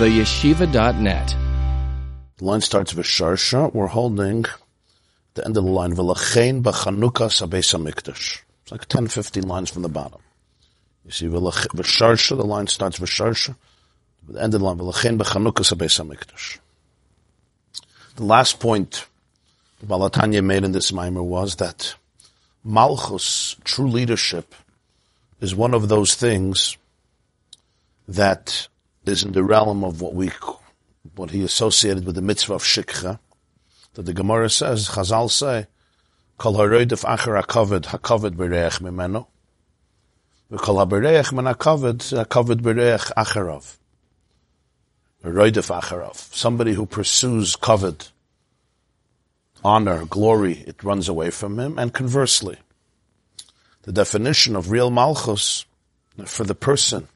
theyeshiva.net. The line starts with Sharsha. We're holding the end of the line, V'lachein b'chanukah sabeis hamikdash. It's like 10, 15 lines from the bottom. You see, V'sharsha, the line starts with Sharsha. The end of the line, V'lachein b'chanukah sabeis hamikdash. The last point Balatanya made in this mimer was that Malchus, true leadership, is one of those things that is in the realm of what we, what he associated with the mitzvah of shikha, that the Gemara says, Chazal say, Kol haroidef acher hakovid, hakovid bereich mimeno, v'kol habereich men hakovid, hakovid bereich acherav. Haroidef acherav. Somebody who pursues covet, honor, glory, it runs away from him, and conversely. The definition of real malchus for the person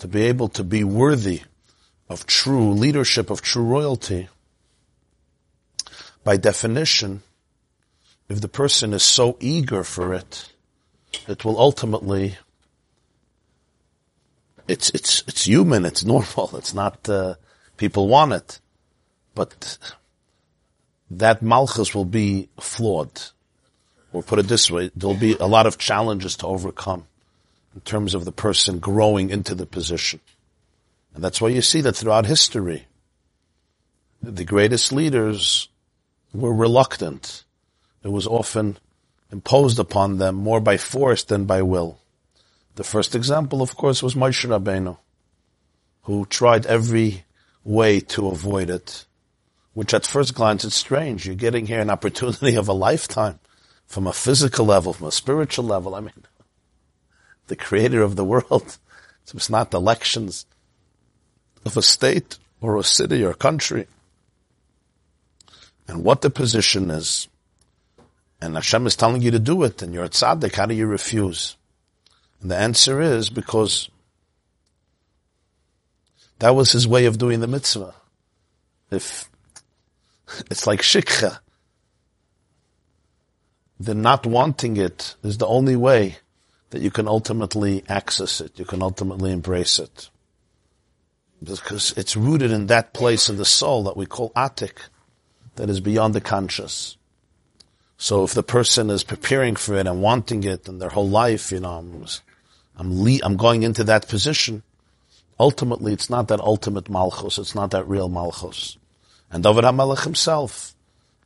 to be able to be worthy of true leadership, of true royalty, by definition, if the person is so eager for it, it will ultimately, it's, it's, it's human, it's normal, it's not, uh, people want it. But that malchus will be flawed. Or put it this way, there'll be a lot of challenges to overcome in terms of the person growing into the position. And that's why you see that throughout history, the greatest leaders were reluctant. It was often imposed upon them more by force than by will. The first example, of course, was Moshe Rabbeinu, who tried every way to avoid it, which at first glance is strange. You're getting here an opportunity of a lifetime from a physical level, from a spiritual level. I mean, the creator of the world. So it's not elections of a state or a city or country. And what the position is. And Hashem is telling you to do it, and you're a tzaddik, how do you refuse? And the answer is because that was his way of doing the mitzvah. If it's like shikha, then not wanting it is the only way that you can ultimately access it, you can ultimately embrace it. Because it's rooted in that place in the soul that we call atik, that is beyond the conscious. So if the person is preparing for it and wanting it and their whole life, you know, I'm, I'm, le- I'm going into that position, ultimately it's not that ultimate malchus, it's not that real malchus. And David HaMelech himself,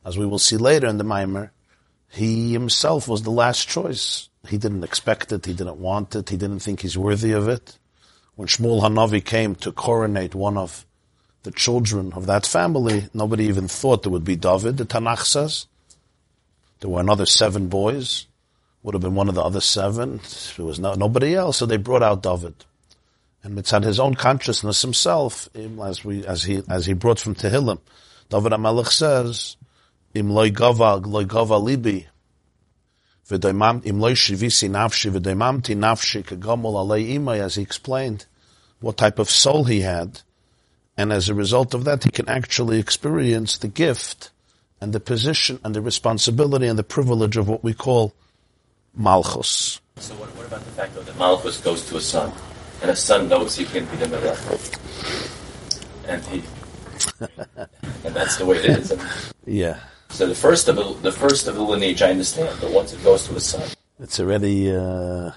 as we will see later in the Maimer, he himself was the last choice. He didn't expect it. He didn't want it. He didn't think he's worthy of it. When Shmuel Hanavi came to coronate one of the children of that family, nobody even thought there would be David. The Tanakh says there were another seven boys. Would have been one of the other seven. There was no, nobody else, so they brought out David. And it's had his own consciousness himself, as we, as he, as he brought from Tehillim. David HaMelech says, Im loy gava, loy gava libi, im loy shivisi nafshi, v'daimamti nafshi, kagomol alei imay, as he explained, what type of soul he had. And as a result of that, he can actually experience the gift and the position and the responsibility and the privilege of what we call malchus. So what, what about the fact that malchus goes to a son, and a son knows he can be the melech, and he, and that's the way it is. Yeah. So the first of the, the first of the lineage, I understand, but once it goes to a son, It's already, uh,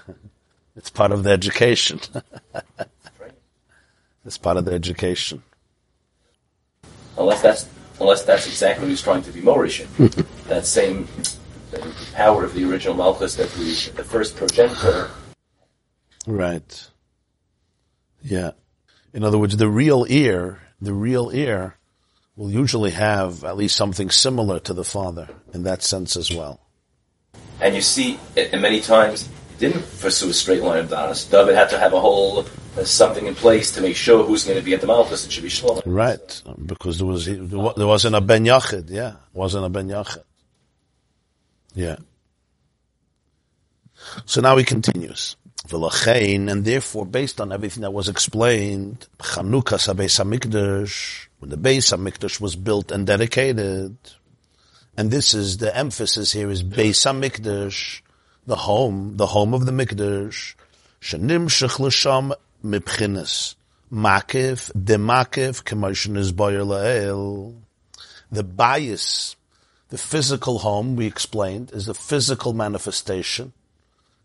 it's part of the education. right? it's part of the education. Unless that's unless that's exactly what he's trying to be Morishan. that same the power of the original Malchus that the, the first progenitor. Right. Yeah. In other words, the real ear, the real ear will usually have at least something similar to the father in that sense as well. And you see, and many times, he didn't pursue a straight line of Danas. David had to have a whole uh, something in place to make sure who's going to be at the Malchus. It should be Shlomo. Right. Because there was, there there wasn't a Ben Yachid. Yeah. Wasn't a Ben Yachid. Yeah. So now he continues. And therefore, based on everything that was explained, Chanukah Beis Hamikdash, when the Beis Hamikdash was built and dedicated, and this is the emphasis here is Beis Hamikdash, the home, the home of the Mikdash, Shenim Shech L'Sham Mibchinas, Makiv, the Makiv, commotion is boyer The bias, the physical home, we explained, is a physical manifestation,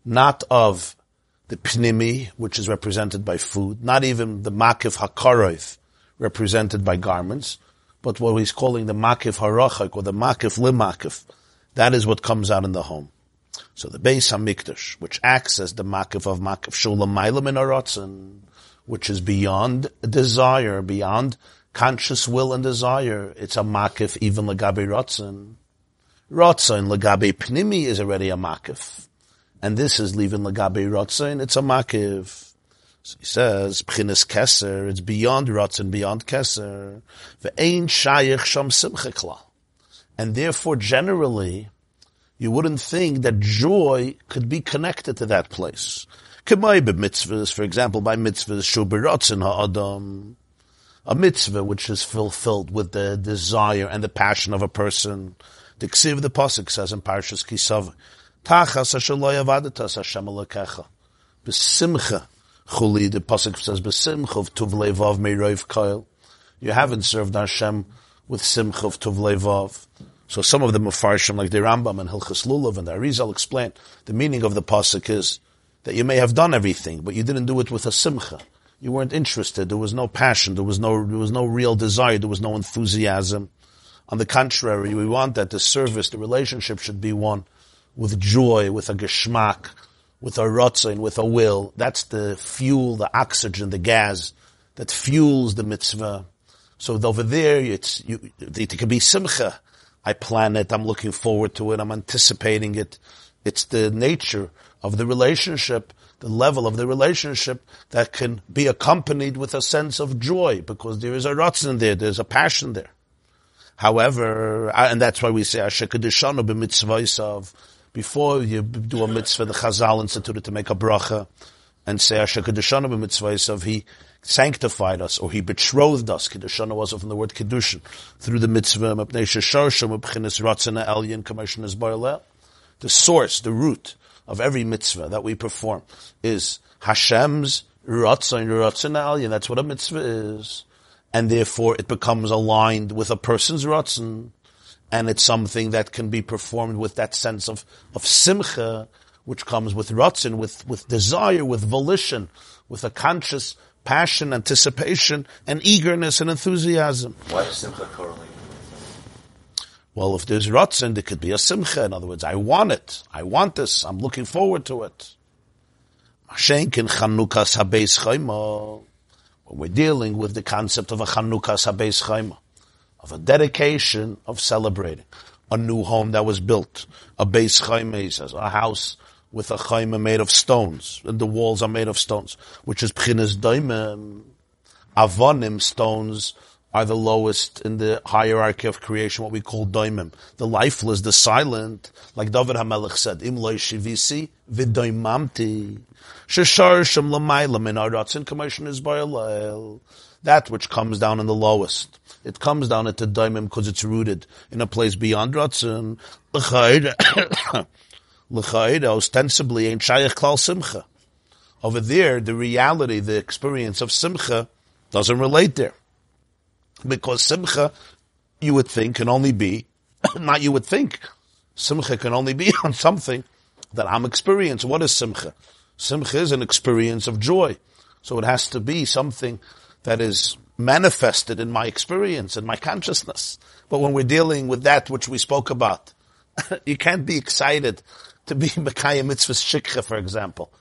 not of the pnimi, which is represented by food, not even the Makiv hakarov, represented by garments, but what he's calling the Makiv harachak, or the Makiv limakiv. That is what comes out in the home. So the Beis Hamikdash, which acts as the makif of makif Shulam Mailam in which is beyond desire, beyond conscious will and desire. It's a makif even legabe rotzen. Rotzen legabe pnimi is already a makif. And this is leaving legabe rotzen, it's a makif. So he says, Pchinis Keser, it's beyond Ratzin, beyond Keser. Ve'ein shayich sham simcha And therefore, generally, you wouldn't think that joy could be connected to that place. K'may mitzvahs, for example, by mitzvahs shuberotzin ha'adam, a mitzvah which is fulfilled with the desire and the passion of a person. The ksiv the pasuk says in Parshas Kisav, Tachas ashaloi avadatas Hashem alakecha. Besimcha chuli, the pasuk says, Besimcha of tuv levav meiroiv koil. You haven't served Hashem with simcha of tuv levav. So some of the mafarshim, like the Rambam and Hilchas Lulav and the Arizal explain, the meaning of the pasuk is, that you may have done everything, but you didn't do it with a simcha. You weren't interested. There was no passion. There was no, there was no real desire. There was no enthusiasm. On the contrary, we want that the service, the relationship should be one with joy, with a geschmack, with a rotzin, with a will. That's the fuel, the oxygen, the gas that fuels the mitzvah. So over there, it's, you, it can be simcha. I plan it. I'm looking forward to it. I'm anticipating it. It's the nature of the relationship, the level of the relationship that can be accompanied with a sense of joy because there is a ratzin there, there's a passion there. However, and that's why we say b'mitzvahs before you do a mitzvah, the Chazal instituted to make a bracha and say Ashekadishanu b'mitzvahs He sanctified us or He betrothed us. Kedushan was from the word kedushin through the mitzvah. The source, the root of every mitzvah that we perform is Hashem's Ratzon Ratzon that's what a mitzvah is. And therefore it becomes aligned with a person's Ratzon, and it's something that can be performed with that sense of, of simcha, which comes with Ratzon, with, with desire, with volition, with a conscious passion, anticipation, and eagerness and enthusiasm. Why is simcha? Well, if there's rotzen, there could be a simcha. In other words, I want it. I want this. I'm looking forward to it. When we're dealing with the concept of a Chanukas Habeis Chayma, of a dedication of celebrating. A new home that was built, a base says, a house with a Chayma made of stones, and the walls are made of stones, which is Pchinas Daimim, Avonim stones, are the lowest in the hierarchy of creation, what we call doimim. The lifeless, the silent, like David HaMelech said, im shivisi v'doimamti, sheshar shem lamayla min aratzin commotion is by That which comes down in the lowest. It comes down into doimim because it's rooted in a place beyond ratzin. L'chayda, ostensibly ain't shayach klal simcha. Over there, the reality, the experience of simcha doesn't relate there because simcha, you would think, can only be, not you would think, simcha can only be on something that I'm experiencing. What is simcha? Simcha is an experience of joy. So it has to be something that is manifested in my experience, in my consciousness. But when we're dealing with that which we spoke about, you can't be excited to be Mekayim Mitzvah Shikha, for example.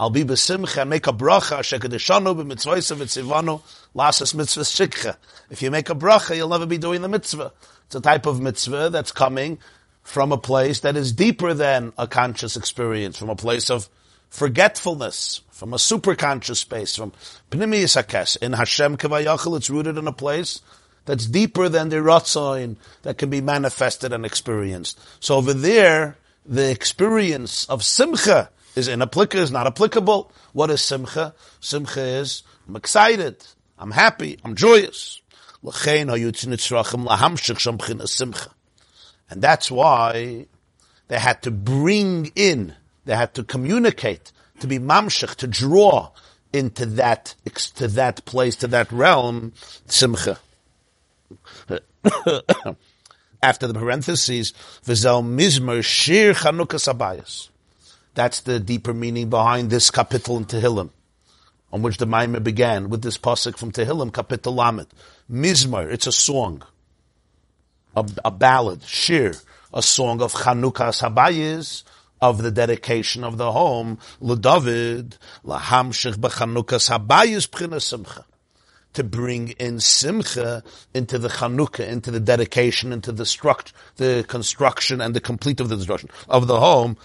I'll be besimcha and make a bracha, shekadeshanu b'mitzvaysa v'tzivanu, lasas mitzvah shikcha. If you make a bracha, you'll never be doing the mitzvah. It's a type of mitzvah that's coming from a place that is deeper than a conscious experience, from a place of forgetfulness, from a superconscious space, from pnimi yisakes. In Hashem kavayachal, it's rooted in a place that's deeper than the ratzain that can be manifested and experienced. So over there, the experience of simcha is inapplicable, is not applicable. What is simcha? Simcha is, I'm excited, I'm happy, I'm joyous. And that's why they had to bring in, they had to communicate, to be mamshech, to draw into that, to that place, to that realm, simcha. After the parentheses, v'zel mizmer shir Chanukah sabayas. That's the deeper meaning behind this kapitel in Tehillim, on which the Maimah began with this pasuk from Tehillim, kapitel Lamed. Mizmer, it's a song, a, a ballad, shir, a song of Chanukah sabayas, of the dedication of the home, LeDavid, lahamshich b'chanukas habayis b'china simcha. To bring in simcha into the chanukah, into the dedication, into the structure, the construction and the complete of the destruction of the home.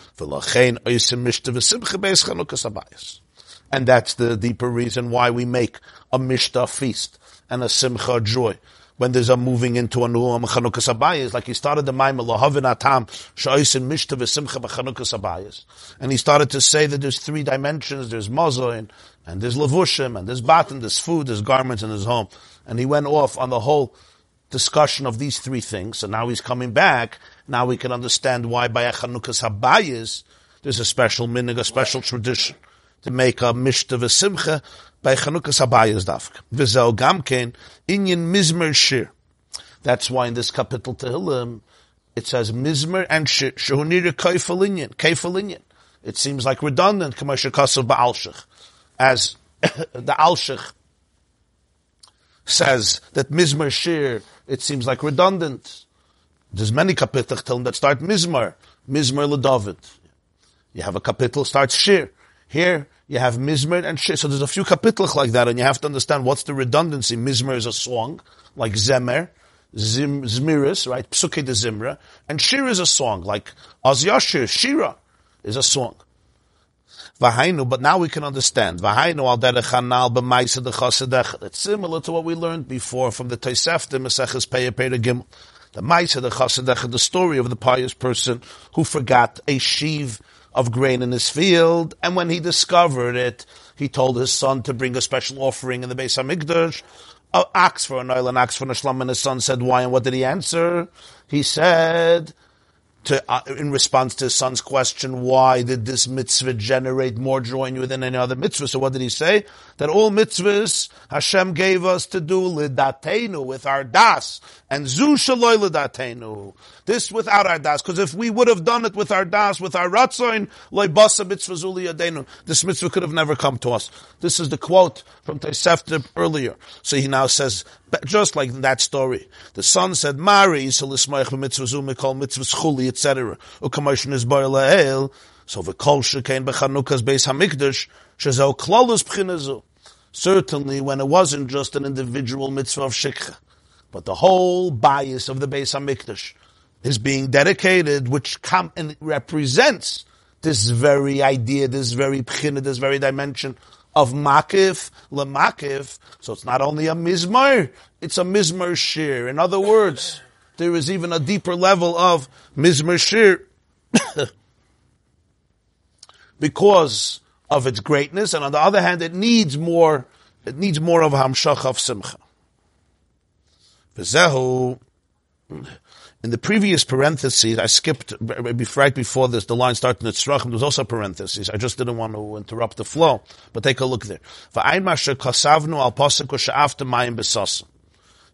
And that's the deeper reason why we make a mishta feast and a simcha joy when there's a moving into a new Chanukah Sabayas, like he started the Maim Lahavin Atam, Shaisin Mishta V'Simcha B'Chanukah Sabayas. And he started to say that there's three dimensions, there's Mozoin, and there's Levushim, and there's Batin, there's food, there's garments, and there's home. And he went off on the whole discussion of these three things. So now he's coming back. Now we can understand why by a Chanukah Sabayas, there's a special minig, a special tradition to make a Mishta V'Simcha by Chanukah Sabayas Dafk. Vizel Gamken, Inyan Mizmer Shir. That's why in this capital Tehillim, it says Mizmer and Shir, Shehunira Kaifalinyan, Kaifalinyan. It seems like redundant, Kamasha Kasav Ba'alshich. As the Alshich says that Mizmer Shir, it seems like redundant. There's many kapitals that start Mizmer, Mizmer LeDavid. You have a capital starts Shir. Here, you have Mizmer and Shir. So there's a few kapitals like that, and you have to understand what's the redundancy. Mizmer is a song, like Zemer, Zim, Zmiris, right? Psuke de Zimra. And Shir is a song, like Az Yashir, Shira is a song. Vahainu, but now we can understand. Vahainu al derechanal b'maisa de It's similar to what we learned before from the Tosefta Maseches Peya Peya Gimel. The Maisa de Chasedech, the story of the pious person who forgot a sheave of grain in his field, and when he discovered it, he told his son to bring a special offering in the Beis Hamikdash, an ox for an oil, an ox for an shlam, and his son said, why, and what did he answer? He said, to, uh, in response to his son's question, why did this mitzvah generate more joy in you than any other mitzvah? So what did he say? That all mitzvahs Hashem gave us to do lidatenu with our das, and zu shaloi lidatenu. This without our das, because if we would have done it with our das, with our ratzoin, loy basa mitzvah zuli this mitzvah could have never come to us. This is the quote from Tosefta earlier. So he now says, just like in that story, the son said, "Mari mitzvah mikol mitzvah chuli, etc." Ukamoshin is la'el. So v'kol shekain bechanukas beis hamikdash shezel klalus b'chinazu. Certainly, when it wasn't just an individual mitzvah of shikha, but the whole bias of the beis hamikdash is being dedicated, which come and represents this very idea, this very pchina, this very dimension of makif lemakif. So it's not only a mizmar, it's a mizmar shir. In other words, there is even a deeper level of mizmar shir because of its greatness, and on the other hand, it needs more. It needs more of hamshach of simcha. V'zehu in the previous parentheses, I skipped right before this. The line starting at Tzrachim. There was also parentheses. I just didn't want to interrupt the flow. But take a look there.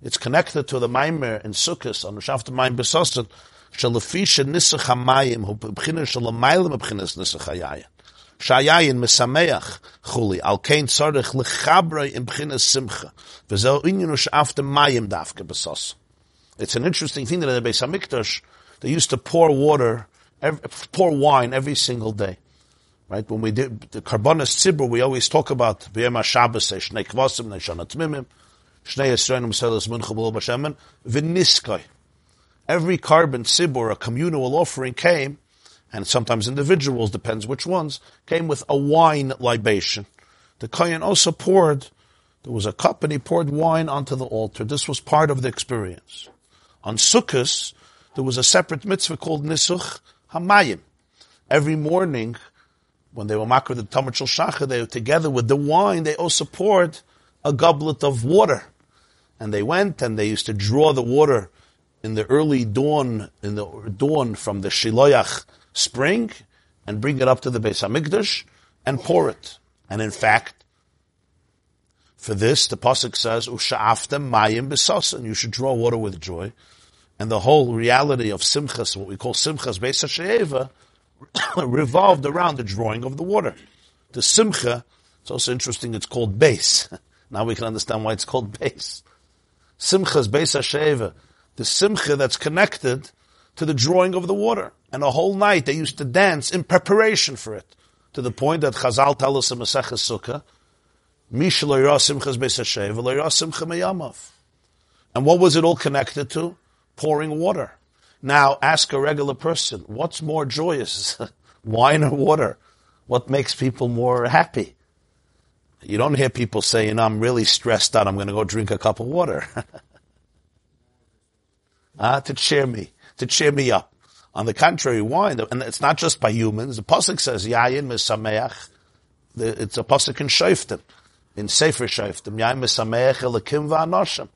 It's connected to the Maimer in Sukkot on Shafta Mayim Besosan. Shalafisha nisach hamayim hu b'china shalamaylim b'chinas nisach hayayin. Shayayin mesameach chuli al kein tzarech lechabra in b'chinas simcha. V'zel inyanu shafta mayim dafke besosan. It's an interesting thing that in the Beis Hamikdash, they used to pour water, pour wine every single day. Right? When we did the Karbonis Tzibur, we always talk about B'yem Shabbos, Shnei Kvasim, Neshana Tmimim, Shnei Yisraelim, Selas Muncha B'ol B'Shemen, V'niskai. Every Karbon Tzibur, a communal offering came, and sometimes individuals, depends which ones, came with a wine libation. The Kohen also poured, there was a cup and he poured wine onto the altar. This was part of the experience. On Sukkot, there was a separate mitzvah called Nisuch Hamayim. Every morning, when they were makar the Tamar Shacha, they were together with the wine, they also poured a goblet of water. And they went and they used to draw the water in the early dawn, in the dawn from the Shiloyach spring, and bring it up to the Beis Hamikdash and pour it. And in fact, For this, the pasuk says, "Usha'aftem mayim besasan." You should draw water with joy, and the whole reality of simchas, what we call simchas beis hasheva, revolved around the drawing of the water. The simcha, it's also interesting. It's called base. now we can understand why it's called base. Simchas beis hasheva, the simcha that's connected to the drawing of the water, and a whole night they used to dance in preparation for it, to the point that Chazal tell us in Maseches Sukkah and what was it all connected to? Pouring water. Now ask a regular person, what's more joyous, wine or water? What makes people more happy? You don't hear people saying, I'm really stressed out, I'm going to go drink a cup of water. ah, to cheer me, to cheer me up. On the contrary, wine, and it's not just by humans. The Pasuk says, Yayin misameach. It's a Pasuk in Shoftim in Sefer Shoftim, Yain Mesameach Elikim Va'anoshim.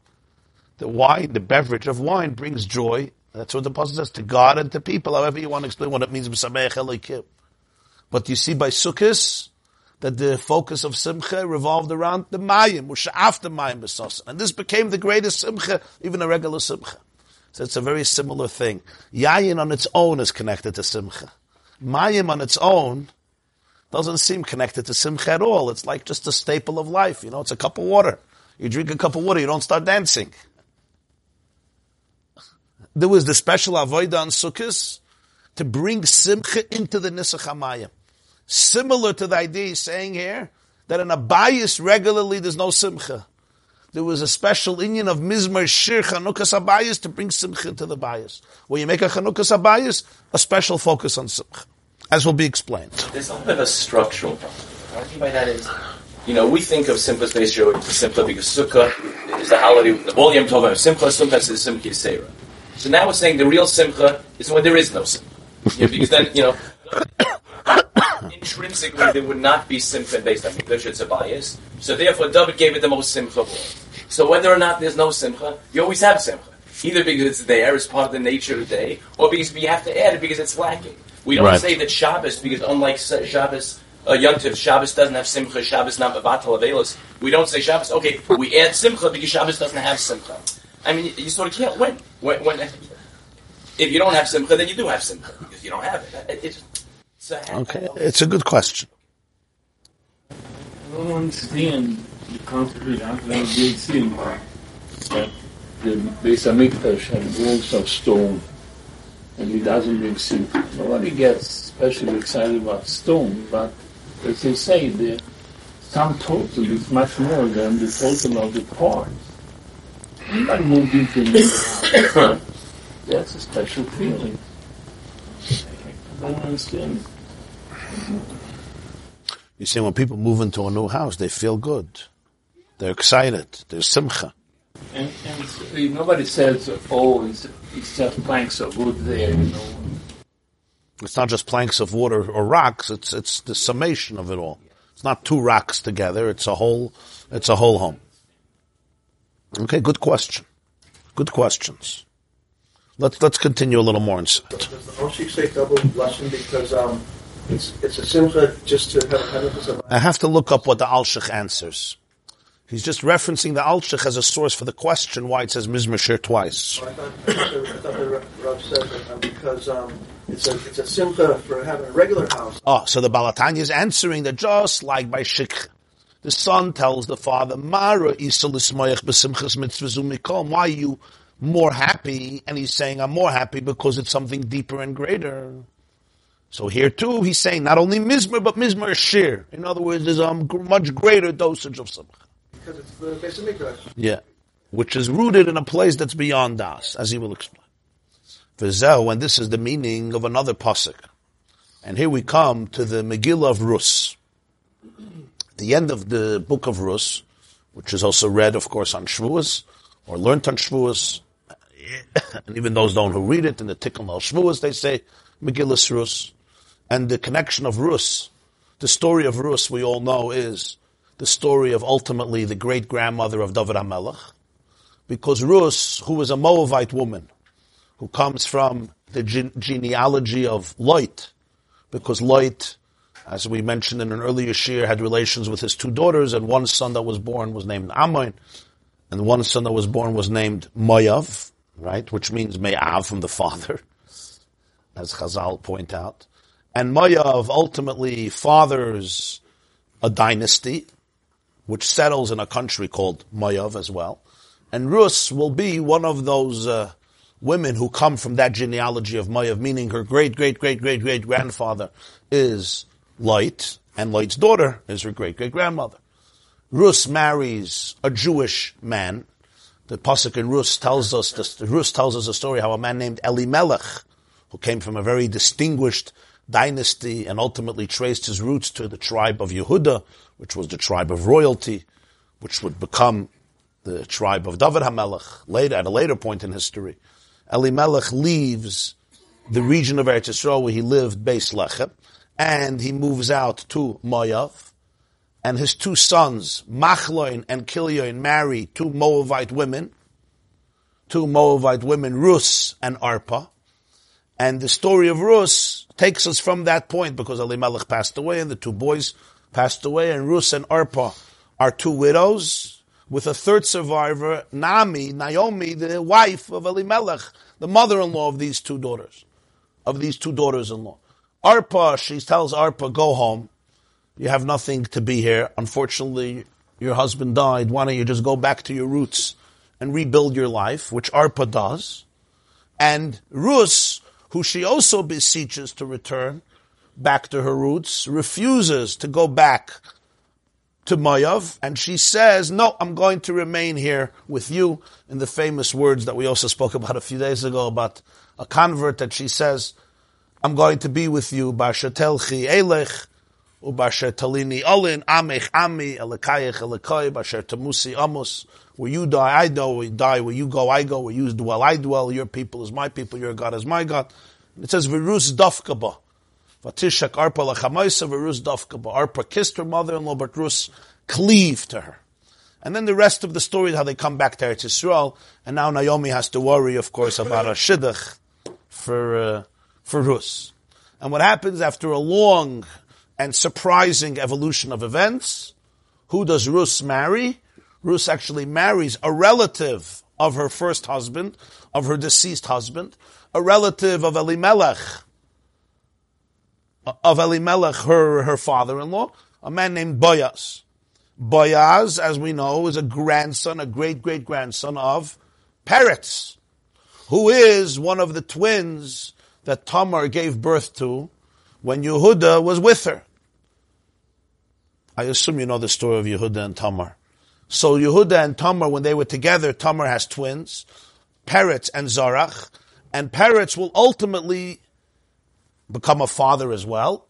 The wine, the beverage of wine brings joy. That's what the Apostle says, to God and to people, however you want to explain what it means, Mesameach Elikim. But you see by Sukkot, that the focus of Simcha revolved around the Mayim, which after Mayim Besos. And this became the greatest Simcha, even a regular Simcha. So it's a very similar thing. Yayin on its own is connected to Simcha. Mayim on its own doesn't seem connected to simcha at all. It's like just a staple of life. You know, it's a cup of water. You drink a cup of water, you don't start dancing. There was the special avodah on Sukkot to bring simcha into the Nisach HaMayim. Similar to the idea he's saying here, that in a bias regularly there's no simcha. There was a special union of Mizmar Shir Chanukas Abayis to bring simcha to the bias. When you make a Chanukas Abayis, a special focus on simcha as will be explained. There's a little bit of a structural problem. What I mean by that is, you know, we think of Simchas Beis Simcha because Sukkah is the holiday, the volume talking about Simcha, sometimes Simcha Yisera. So now we're saying the real Simcha is when there is no Simcha. You know, because then, you know, intrinsically there would not be Simcha based on English, it's a bias. So therefore David gave it the most Simcha of all. So whether or not there's no Simcha, you always have Simcha. Either because it's there as part of the nature of the day, or because you have to add it because it's lacking. We don't right. say that Shabbos, because unlike Shabbos, uh, Yontif, Shabbos doesn't have Simcha, Shabbos not Batal Avelis. We don't say Shabbos, okay, we add Simcha because Shabbos doesn't have Simcha. I mean, you sort of can't win. When, when, if you don't have Simcha, then you do have Simcha, because you don't have it. it, it it's a, okay, it's a good question. I don't understand the concept of big sin that the Beis Hamikdash had walls of stone and he doesn't bring soup. Nobody gets especially excited about stone, but as they say, the sum total is much more than the total of the parts. Nobody moved into a That's a special feeling. I don't understand. You see, when people move into a new house, they feel good. They're excited. There's simcha. And, and nobody says, oh, it's, it's just planks of wood there, you know. It's not just planks of water or rocks, it's, it's the summation of it all. It's not two rocks together, it's a whole, it's a whole home. Okay, good question. Good questions. Let's, let's continue a little more inside. Does the Alshich say double blessing because, um, it's, it's a simcha just to have a kind I have to look up what the Alshich answers. He's just referencing the Alshich as a source for the question why it says Mizmashir twice. I thought, I thought the Rav said that um, because um, it's, a, it's a simcha for having a regular house. Oh, so the Balatanya is answering that just like by Shikh, the son tells the father, Mara Why are you more happy? And he's saying, I'm more happy because it's something deeper and greater. So here too, he's saying not only Mizmer, but Mizmer Shir. In other words, there's a much greater dosage of Simcha because it's the. Yeah, which is rooted in a place that's beyond us, as he will explain. V'zeh, and this is the meaning of another pasuk. And here we come to the Megillah of Rus. The end of the book of Rus, which is also read, of course, on Shavuos, or learned on Shavuos, and even those don't who read it in the Tikkun al Shavuos, they say Megillah Rus. And the connection of Rus, the story of Rus, we all know is the story of ultimately the great grandmother of David HaMelech, because Rus, who was a Moabite woman, who comes from the gene- genealogy of Lot, because Lot as we mentioned in an earlier shir, had relations with his two daughters, and one son that was born was named Ammon, and one son that was born was named Moav, right, which means Me'av from the father, as Chazal point out. And Moav ultimately fathers a dynasty, which settles in a country called Moav as well. And Rus will be one of those uh, women who come from that genealogy of Moav, meaning her great, great, great, great, great grandfather is Light, and Light's daughter is her great great grandmother. Rus marries a Jewish man. The pasuk in Rus tells us this, Rus tells us a story how a man named Elimelech, who came from a very distinguished dynasty and ultimately traced his roots to the tribe of Yehuda, which was the tribe of royalty, which would become the tribe of David HaMelech later, at a later point in history. Elimelech leaves the region of Eretz Yisrael where he lived, Beis Lechem, and he moves out to Moav, and his two sons, Machloin and Kilioin, marry two Moavite women, two Moavite women, Rus and Arpa, and the story of Rus takes us from that point because Elimelech passed away and the two boys passed away, and Rus and Arpa are two widows with a third survivor, Naomi, Naomi, the wife of Elimelech, the mother-in-law of these two daughters, of these two daughters-in-law. Arpa, she tells Arpa, go home. You have nothing to be here. Unfortunately, your husband died. Why don't you just go back to your roots and rebuild your life, which Arpa does. And Rus, who she also beseeches to return back to her roots, refuses to go back to Mayav, and she says, no, I'm going to remain here with you, in the famous words that we also spoke about a few days ago about a convert that she says, I'm going to be with you. Bashetelchi elech, ubasher talini olin, amech ami, elekayech elekai, basher tamusi amos. Where you die, I die. Where you die, where you go, I go. Where you dwell, I dwell. Your people is my people. Your God is my God. It says, virus dafkaba. Vatishak arpa lachamaisa, virus dafkaba. Arpa kissed her mother-in-law, but Rus cleaved to her. And then the rest of the story is how they come back to Eretz Yisrael, and now Naomi has to worry, of course, about a shidduch for, uh, for Rus. And what happens after a long and surprising evolution of events, who does Rus marry? Rus actually marries a relative of her first husband, of her deceased husband, a relative of Elimelech, of Elimelech, her, her father-in-law, a man named Boaz. Boaz, as we know, is a grandson, a great-great-grandson of Peretz, who is one of the twins that Tamar gave birth to when Yehuda was with her. I assume you know the story of Yehuda and Tamar. So Yehuda and Tamar, when they were together, Tamar has twins, Peretz and Zarach, and Peretz will ultimately become a father as well,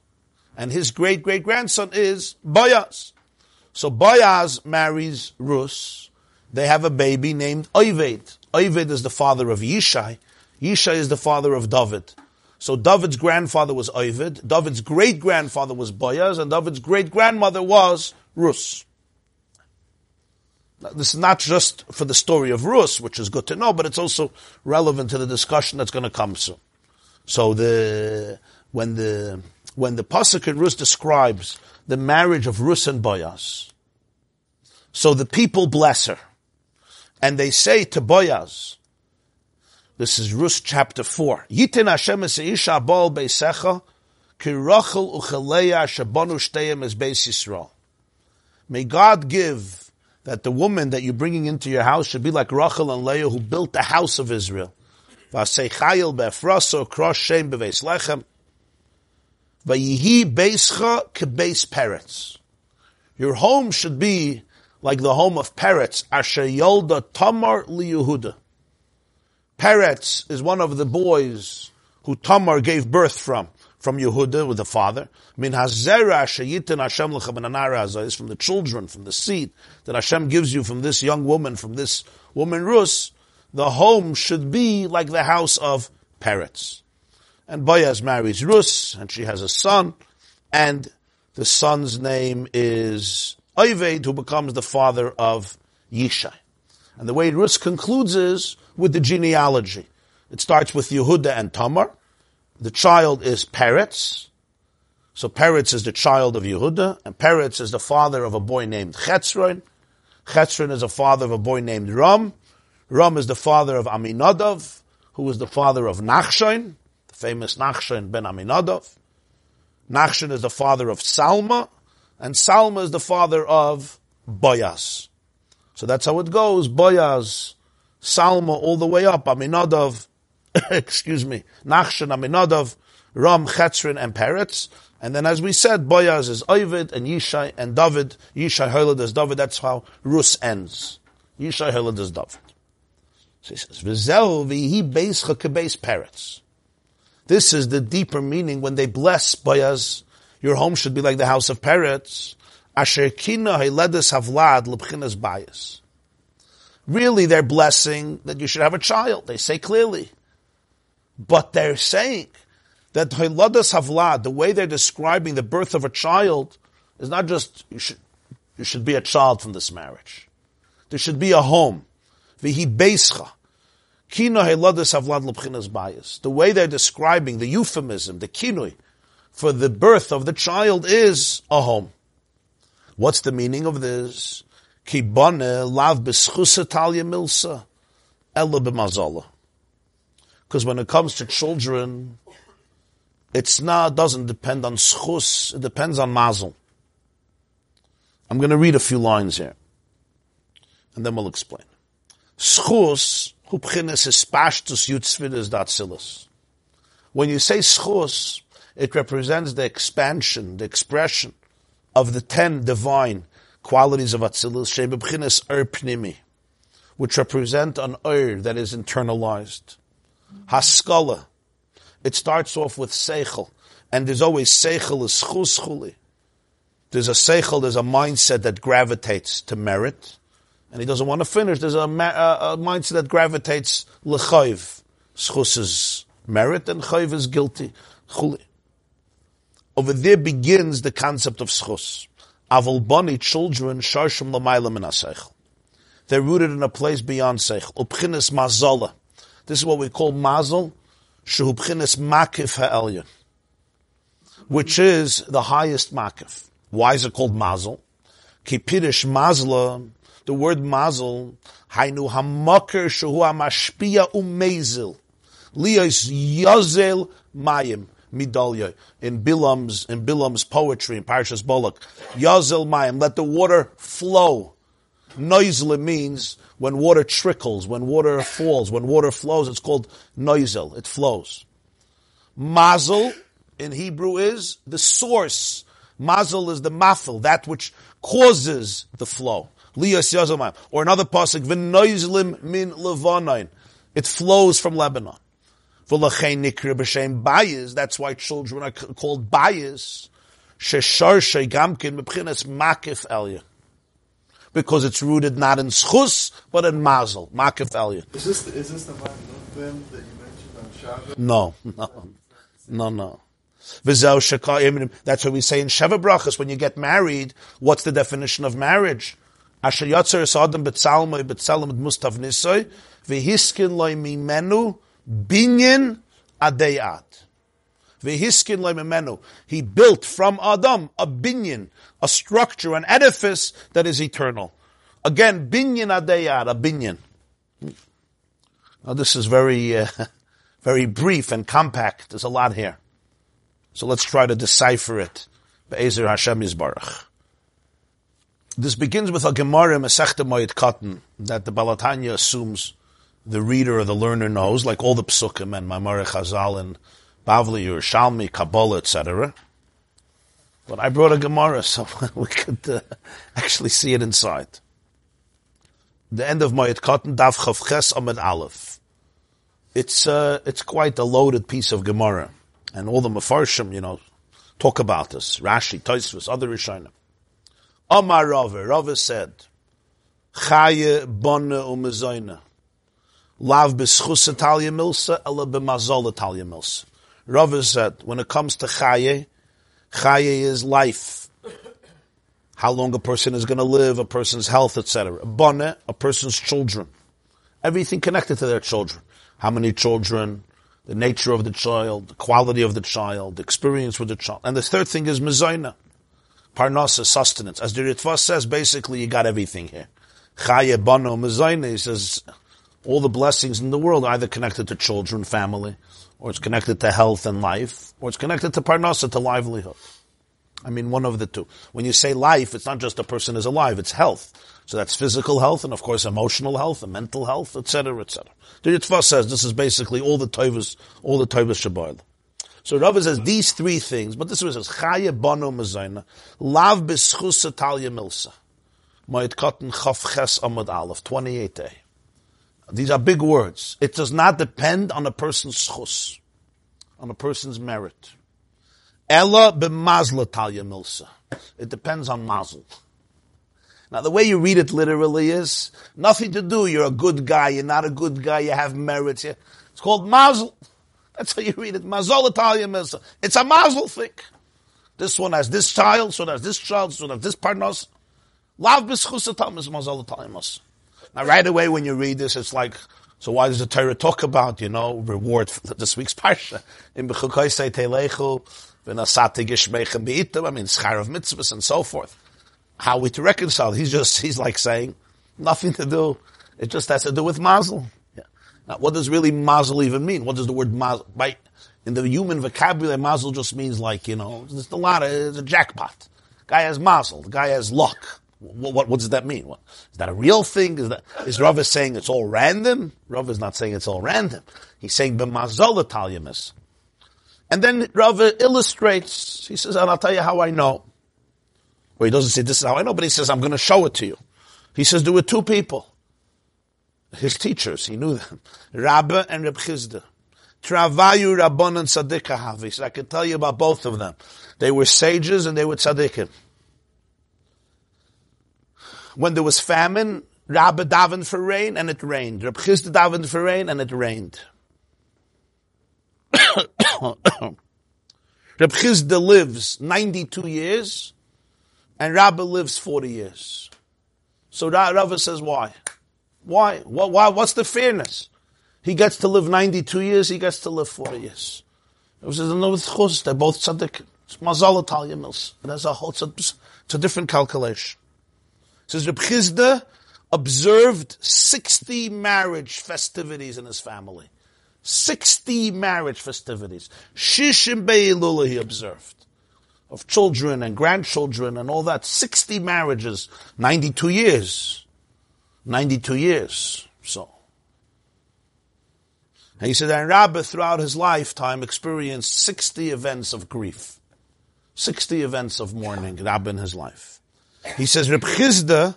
and his great great grandson is Boaz. So Boaz marries Rus. They have a baby named Oived. Oived is the father of Yishai. Yishai is the father of David. So David's grandfather was Oived, David's great grandfather was Boaz, and David's great grandmother was Rus. This is not just for the story of Rus, which is good to know, but it's also relevant to the discussion that's going to come soon. So the when the when the pasuk in Rus describes the marriage of Rus and Boaz, so the people bless her, and they say to Boaz, this is Rus chapter 4. Yitin Hashem isha bol beisecha ki shabonu shteyem es beis Yisrael. May God give that the woman that you're bringing into your house should be like Rachel and Leah who built the house of Israel. V'aseichayil be'efraso krosh shem be'veis lechem. V'yihi beischa kebeis peretz. Your home should be like the home of Peretz, asher yolda tamar li Yehuda. Peretz is one of the boys who Tamar gave birth from, from Yehuda with the father. Min hazera shayitin Hashem is from the children, from the seed that Hashem gives you from this young woman, from this woman Rus. The home should be like the house of Peretz. And Boaz marries Rus, and she has a son, and the son's name is Oived, who becomes the father of Yishai. And the way Rus concludes is with the genealogy. It starts with Yehuda and Tamar. The child is Peretz, So Peretz is the child of Yehuda, and Peretz is the father of a boy named Chetzron. Chetzron is a father of a boy named Ram. Ram is the father of Aminadav, who was the father of Nachshon, the famous Nachshon ben Aminadav. Nachshon is the father of Salma, and Salma is the father of Boyaz. So that's how it goes. Boyaz, Salma, all the way up. Aminadav, excuse me, Nachshon, Aminadav, Ram, Chetzron, and Peretz. And then, as we said, Boyaz is Oived and Yishai and David. Yishai Helad is David. That's how Rus ends. Yishai Helad is David. So he says, v'hi kebeis Peretz. This is the deeper meaning when they bless Boyaz. Your home should be like the house of Peretz. Asher kina heledes havlad. Really, they're blessing that you should have a child. They say clearly. But they're saying that Hiladas Havlad, the way they're describing the birth of a child, is not just you should you should be a child from this marriage. There should be a home. Vihi beischa. The way they're describing the euphemism, the kinoi, for the birth of the child is a home. What's the meaning of this? Lav. Because when it comes to children, it's not, doesn't depend on schus, it depends on mazel. I'm going to read a few lines here, and then we'll explain. Schus, is yutzvidas. When you say schus, it represents the expansion, the expression of the ten divine qualities of Pnimi, which represent an Er that is internalized. Haskala, it starts off with Seichel, and there's always Seichel is Chus There's a Seichel, there's a mindset that gravitates to merit, and he doesn't want to finish. There's a, a, a mindset that gravitates L'chayv. Schus is merit, and Chayv is guilty. Chuli. Over there begins the concept of schus. Avol bani children sharshim lamayla min They're rooted in a place beyond seichel. Upchinis mazala. This is what we call mazal, shehupchinis makif ha'elyon, which is the highest makif. Why is it called mazal? Kipirish mazla, the word mazel, hainu hamakir shehu amashpia umezil, liyos yazel mayim midalya in Bilam's in Bilam's poetry in Parshas Bolak. Yazel mayim, let the water flow. Noisle means when water trickles, when water falls, when water flows, it's called noisel. It flows. Mazel in Hebrew is the source. Mazel is the mafil, that which causes the flow. Liyas Or another pasuk, v'noizlim min levonain. It flows from Lebanon. That's why children are called bayis. makif elya. Because it's rooted not in schus, but in mazel, makif elya. Is this, is this the one that you mentioned on Shabbat? No, no, no, no. That's what we say in Sheva Brachas. When you get married, what's the definition of marriage? Asher yotzer es adam betzalmai betzalam mustav nisoy v'hiskin loy mimenu binyan adayat. Vehiskin lememenu. He built from Adam a binyan, a structure, an edifice that is eternal. Again, binyan adayat, a binyan. Now this is very, uh, very brief and compact. There's a lot here. So let's try to decipher it. Be'ezer Hashem Yisbarach. This begins with a Gemara Masechta Moed Katan that the Balatanya assumes the reader or the learner knows, like all the psukim and Mamare Chazal and Bavli or Shalmi, Kabbalah, etc. But I brought a Gemara so we could uh, actually see it inside. The end of Moed Katan, Dav Chavches Amid Aleph. It's, uh, it's quite a loaded piece of Gemara. And all the Mefarshim, you know, talk about this. Rashi, Tosfos, other Rishonim. Amar Rava, Rava said, Chaye Bonne Umezoyne. Lav b'schus Italia milsa, ela b'mazol Italia milsa. Rava said, when it comes to chaye, chaye is life. How long a person is going to live, a person's health, etc. Bonne, a person's children. Everything connected to their children. How many children, the nature of the child, the quality of the child, the experience with the child. And the third thing is mezayna, parnasa, sustenance. As the Ritva says, basically you got everything here. Chaye bano mezayna, he says, all the blessings in the world are either connected to children, family, or it's connected to health and life, or it's connected to parnasa, to livelihood. I mean, one of the two. When you say life, it's not just a person is alive, it's health. So that's physical health and of course emotional health and mental health, etc., etc. The Ritva says this is basically all the tovas, all the tovas shaboil. So Rava says these three things, but this was says Chaya Bano Mazayna, Lav B'schus Talia Milsa, Moed Katan Chav Ches Amud Aleph, 28a. These are big words. It does not depend on a person's schus, on a person's merit. Ella b'mazla talya milsa. It depends on mazel. Now the way you read it literally is nothing to do. You're a good guy. You're not a good guy. You have merits. It's called mazel. That's how you read it. Mazel talya milsa. It's a mazel thing. This one has this child, so has this child, so has this parnos. Lav b'schusatam is talya milsa. Now right away when you read this, it's like, so why does the Torah talk about, you know, reward for this week's parsha? In B'chukoisei Telechu, I mean, schar of mitzvahs and so forth. How we to reconcile? He's just, he's like saying, nothing to do. It just has to do with mazel. Now, what does really mazel even mean? What does the word mazel, by, in the human vocabulary, mazel just means like, you know, it's a lot of, it's a jackpot. Guy has mazel. The guy has luck. What, what, what does that mean? What, is that a real thing? Is that, is Rav is saying it's all random? Rav is not saying it's all random. He's saying b'mazal Italianis. And then Rav illustrates, he says, and I'll tell you how I know. Or he doesn't say this is how I know, but he says, I'm going to show it to you. He says there were two people. His teachers, he knew them. Rabba and Reb Chizda. Travayu Rabbon and Tzaddik said, I can tell you about both of them. They were sages and they were tzaddikim. When there was famine, Rabba davened for rain and it rained. Reb Chizda davened for rain and it rained. Reb Chizda lives 92 years, and Rabbi lives 40 years. So Rabbi says, why? Why? Why? What's the fairness? He gets to live 92 years, he gets to live 40 years. It was another they're both tzaddik. It's mazal Italian mills. Has a whole, it's a different calculation. It says Reb Chizda observed 60 marriage festivities in his family. 60 marriage festivities. Shishim Be'ilula he observed. Of children and grandchildren and all that. 60 marriages. 92 years. 92 years. So. And he said that Rabbi throughout his lifetime experienced 60 events of grief. 60 events of mourning, Rabbi in his life. He says Reb Chizda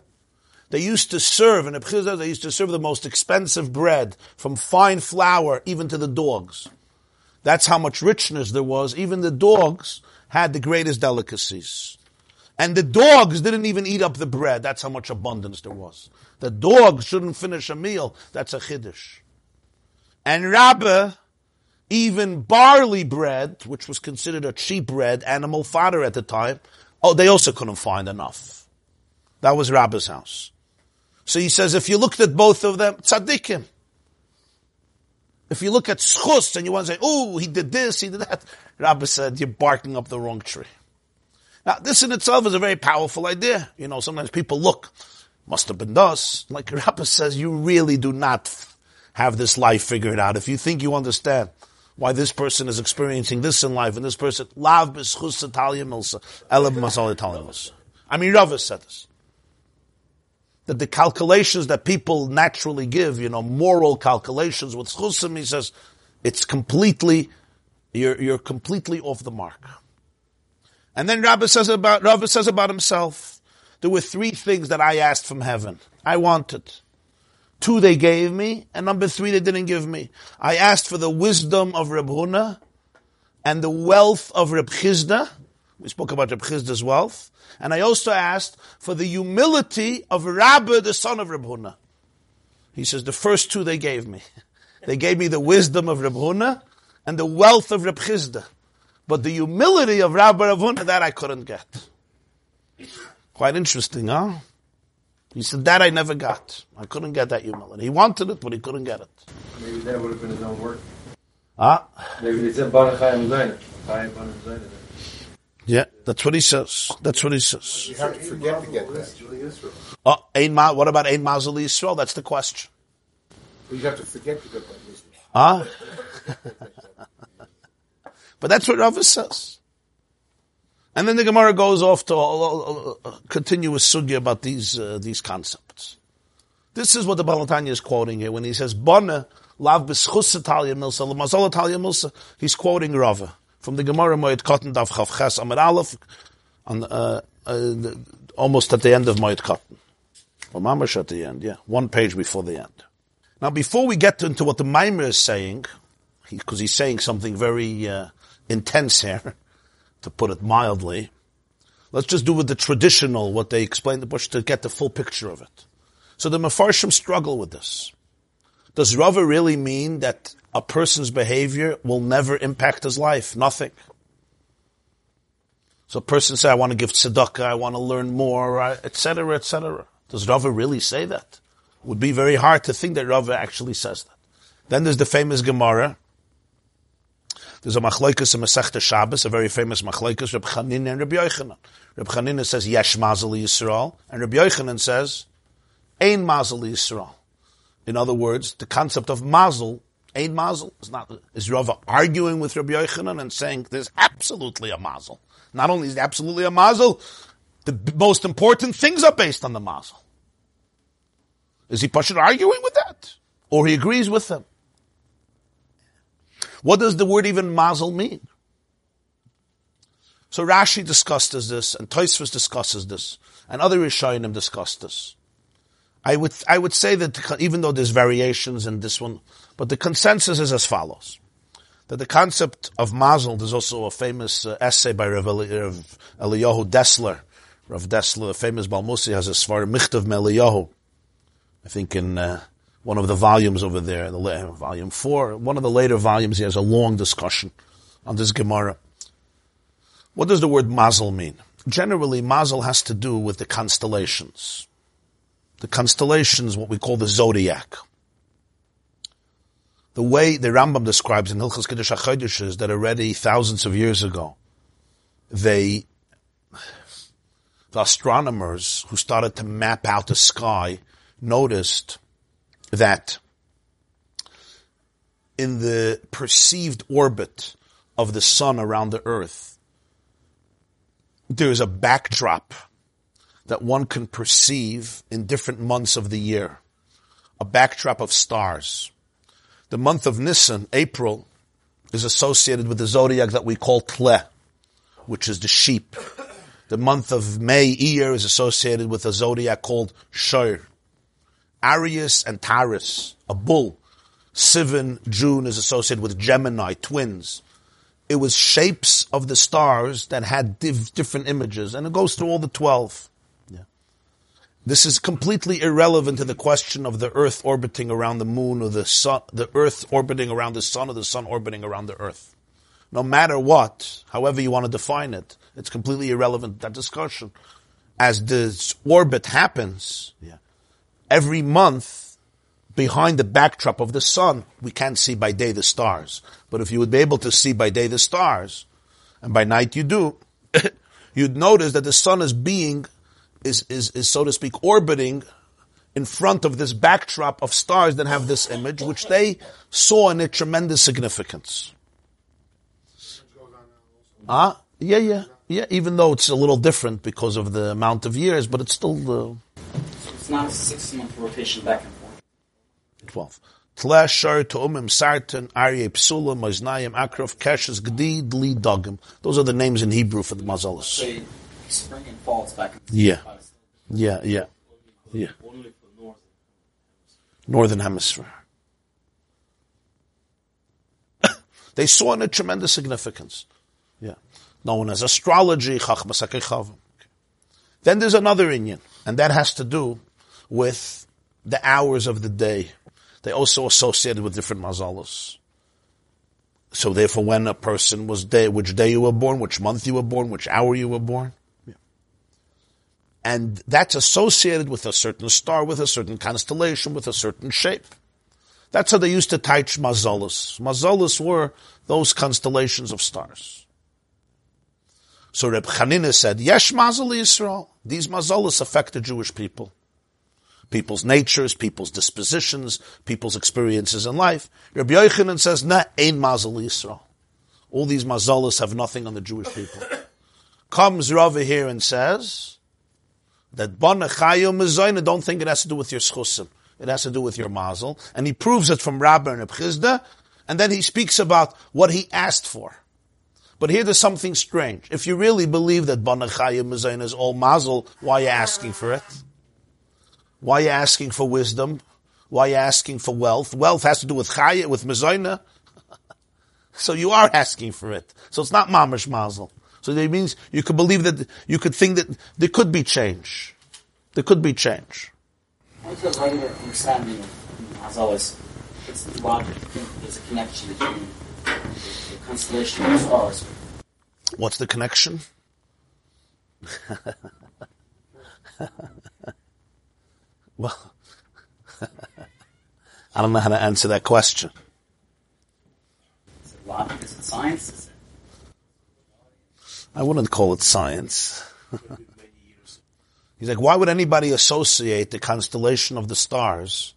they used to serve, in a they used to serve the most expensive bread, from fine flour even to the dogs. That's how much richness there was. Even the dogs had the greatest delicacies. And the dogs didn't even eat up the bread. That's how much abundance there was. The dog shouldn't finish a meal. That's a chiddush. And Rabba, even barley bread, which was considered a cheap bread, animal fodder at the time, oh, they also couldn't find enough. That was Rabba's house. So he says, if you looked at both of them, tzaddikim. If you look at schus and you want to say, oh, he did this, he did that, Rabbi said, you're barking up the wrong tree. Now, this in itself is a very powerful idea. You know, sometimes people look, must have been thus. Like Rabbi says, you really do not have this life figured out. If you think you understand why this person is experiencing this in life and this person, lav b'schus milsa, masal I mean, Rabbi said this that the calculations that people naturally give, you know, moral calculations with chusim, he says, it's completely, you're, you're completely off the mark. And then Rabbi says about, Rabbi says about himself, there were three things that I asked from heaven. I wanted. Two they gave me, and number three they didn't give me. I asked for the wisdom of Reb Huna and the wealth of Reb Chizda. We spoke about Reb Chizda's wealth. And I also asked for the humility of Rabbi, the son of Reb Huna. He says, the first two they gave me. They gave me the wisdom of Reb Huna and the wealth of Reb Chizda. But the humility of Rabbi Reb Huna, that I couldn't get. Quite interesting, huh? He said, that I never got. I couldn't get that humility. He wanted it, but he couldn't get it. Maybe that would have been his own work. Ah, Maybe it's in Bar Chaim Zayin. Chaim Bar Zayin. yeah, that's what he says. That's what he says. You have to forget to get that. Oh, ein ma, what about Ein Mazel Yisrael? That's the question. You have to forget to get that. Huh? but that's what Rava says. And then the Gemara goes off to a, a, a continuous sugya about these uh, these concepts. This is what the Balatanya is quoting here when he says "Bona lav b'schus Italia milsa milsa." He's quoting Rava from the Gemara Moed Katan Dav Chav Ches Amar Aleph, on uh, uh, almost at the end of Moed Katan, or Mamash at the end, yeah, one page before the end. Now, before we get into what the Maimer is saying, because he's saying something very uh, intense here, to put it mildly, let's just do with the traditional, what they explain the Bush to get the full picture of it. So the Mefarshim struggle with this. Does Rava really mean that a person's behavior will never impact his life? Nothing. So a person say, I want to give tzedakah, I want to learn more, etc., etc. Does Rava really say that? It would be very hard to think that Rava actually says that. Then there's the famous Gemara. There's a machlokes in Masechta Shabbos, a very famous machlokes, Reb Chanina and Reb Yochanan. Reb Chanina says, Yesh Mazel Yisrael, and Reb Yochanan says, Ein Mazel Yisrael. In other words, the concept of Mazel, Ein Mazel, is not, is Rava arguing with Reb Yochanan and saying there's absolutely a Mazel. Not only is it absolutely a Mazel, the most important things are based on the Mazel. Is he Pashut arguing with that? Or he agrees with them? What does the word even mazel mean? So Rashi discusses this, and Tosfos discusses this, and other Rishonim discuss this. I would, I would say that even though there's variations in this one, but the consensus is as follows. That the concept of mazel, there's also a famous uh, essay by Rav, Eli, Rav Eliyahu Dessler. Rav Dessler, a famous Balmusi, has a Svar Michtav Meliyahu. I think in uh, one of the volumes over there, the volume four, one of the later volumes, he has a long discussion on this Gemara. What does the word mazel mean? Generally, mazel has to do with the constellations. The constellations, what we call the zodiac. The way the Rambam describes in Hilchas Kiddush HaChodesh is that already thousands of years ago, they, the astronomers who started to map out the sky noticed that in the perceived orbit of the sun around the earth, there's a backdrop that one can perceive in different months of the year. A backdrop of stars. The month of Nisan, April, is associated with the zodiac that we call Tle, which is the sheep. The month of May, Iyar, is associated with a zodiac called Shir. Aries and Taurus, a bull. Sivan, June, is associated with Gemini, twins. It was shapes of the stars that had div- different images, and it goes through all the twelve. Yeah. This is completely irrelevant to the question of the Earth orbiting around the moon or the sun, the Earth orbiting around the sun or the sun orbiting around the Earth. No matter what, however you want to define it, it's completely irrelevant to that discussion. As this orbit happens, yeah, every month behind the backdrop of the sun, we can't see by day the stars. But if you would be able to see by day the stars, and by night you do, you'd notice that the sun is being, is, is, is so to speak, orbiting in front of this backdrop of stars that have this image, which they saw in a tremendous significance. Ah, yeah, yeah, yeah. Even though it's a little different because of the amount of years, but it's still uh, It's not a six month rotation back and forth. twelve. Tlesh shar tu'umim sartan arye psula moznayim akrov keshes gdid li dogim. Those are the names in Hebrew for the mazalas. Spring and fall it's back. Yeah, yeah, yeah, yeah. Only for north. Northern Hemisphere. they saw in it tremendous significance. Yeah. Known as astrology, Then there's another Indian, and that has to do with the hours of the day. They also associated with different mazalas. So therefore, when a person was day, which day you were born, which month you were born, which hour you were born, and that's associated with a certain star, with a certain constellation, with a certain shape. That's how they used to teach mazolas. Mazolas were those constellations of stars. So Reb Chanina said, Yesh mazal Yisrael. These mazolas affect the Jewish people. People's natures, people's dispositions, people's experiences in life. Reb Yochanan says, Nah, ein mazal Yisrael. All these mazolas have nothing on the Jewish people. Comes Rava here and says that Bona Chayim Mezayna, don't think it has to do with your schusim. It has to do with your mazel. And he proves it from Rabbi and Chizda, and then he speaks about what he asked for. But here there's something strange. If you really believe that Banachaya Mazain is all mazel, why are you asking for it? Why are you asking for wisdom? Why are you asking for wealth? Wealth has to do with Chaya, with Mazaina. so you are asking for it. So it's not Mamish Mazel. So that means you could believe that, you could think that there could be change. There could be change. What's the regular understanding as always? It's the logic. There's a connection between the, the constellation of stars. What's the connection? well, I don't know how to answer that question. Is it logic? Is it science? Is it I wouldn't call it science. He's like, why would anybody associate the constellation of the stars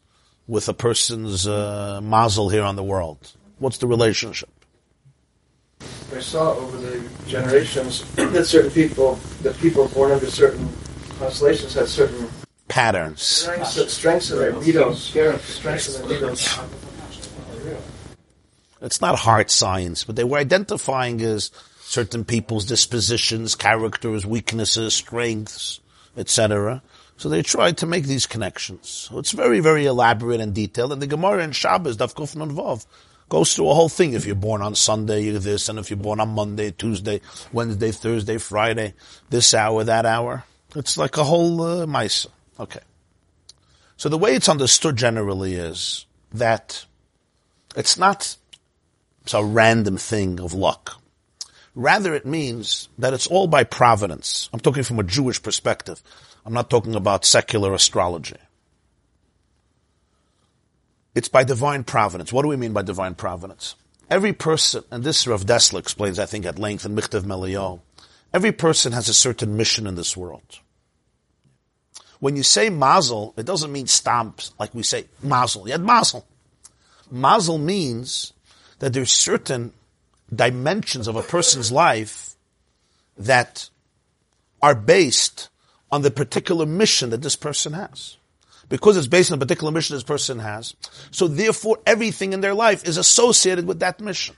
with a person's uh, mazel here on the world? What's the relationship? I saw over the generations that certain people, that people born under certain constellations had certain Patterns. strengths, in their lidos, strengths in their lidos. It's not hard science, but they were identifying as certain people's dispositions, characters, weaknesses, strengths, etc. So they tried to make these connections. So it's very, very elaborate and detailed. And the Gemara in Shabbos, Daf Kuf Vav, goes through a whole thing. If you're born on Sunday, you're this, and if you're born on Monday, Tuesday, Wednesday, Thursday, Friday, this hour, that hour. It's like a whole uh, mice. Okay. So the way it's understood generally is that it's not it's a random thing of luck. Rather, it means that it's all by providence. I'm talking from a Jewish perspective. I'm not talking about secular astrology. It's by divine providence. What do we mean by divine providence? Every person, and this Rav Dessler explains, I think, at length in Michtav Meliyo, every person has a certain mission in this world. When you say mazel, it doesn't mean stamps like we say mazel. You had mazel. Mazel means that there's certain dimensions of a person's life that are based on the particular mission that this person has. Because it's based on a particular mission this person has, so therefore everything in their life is associated with that mission.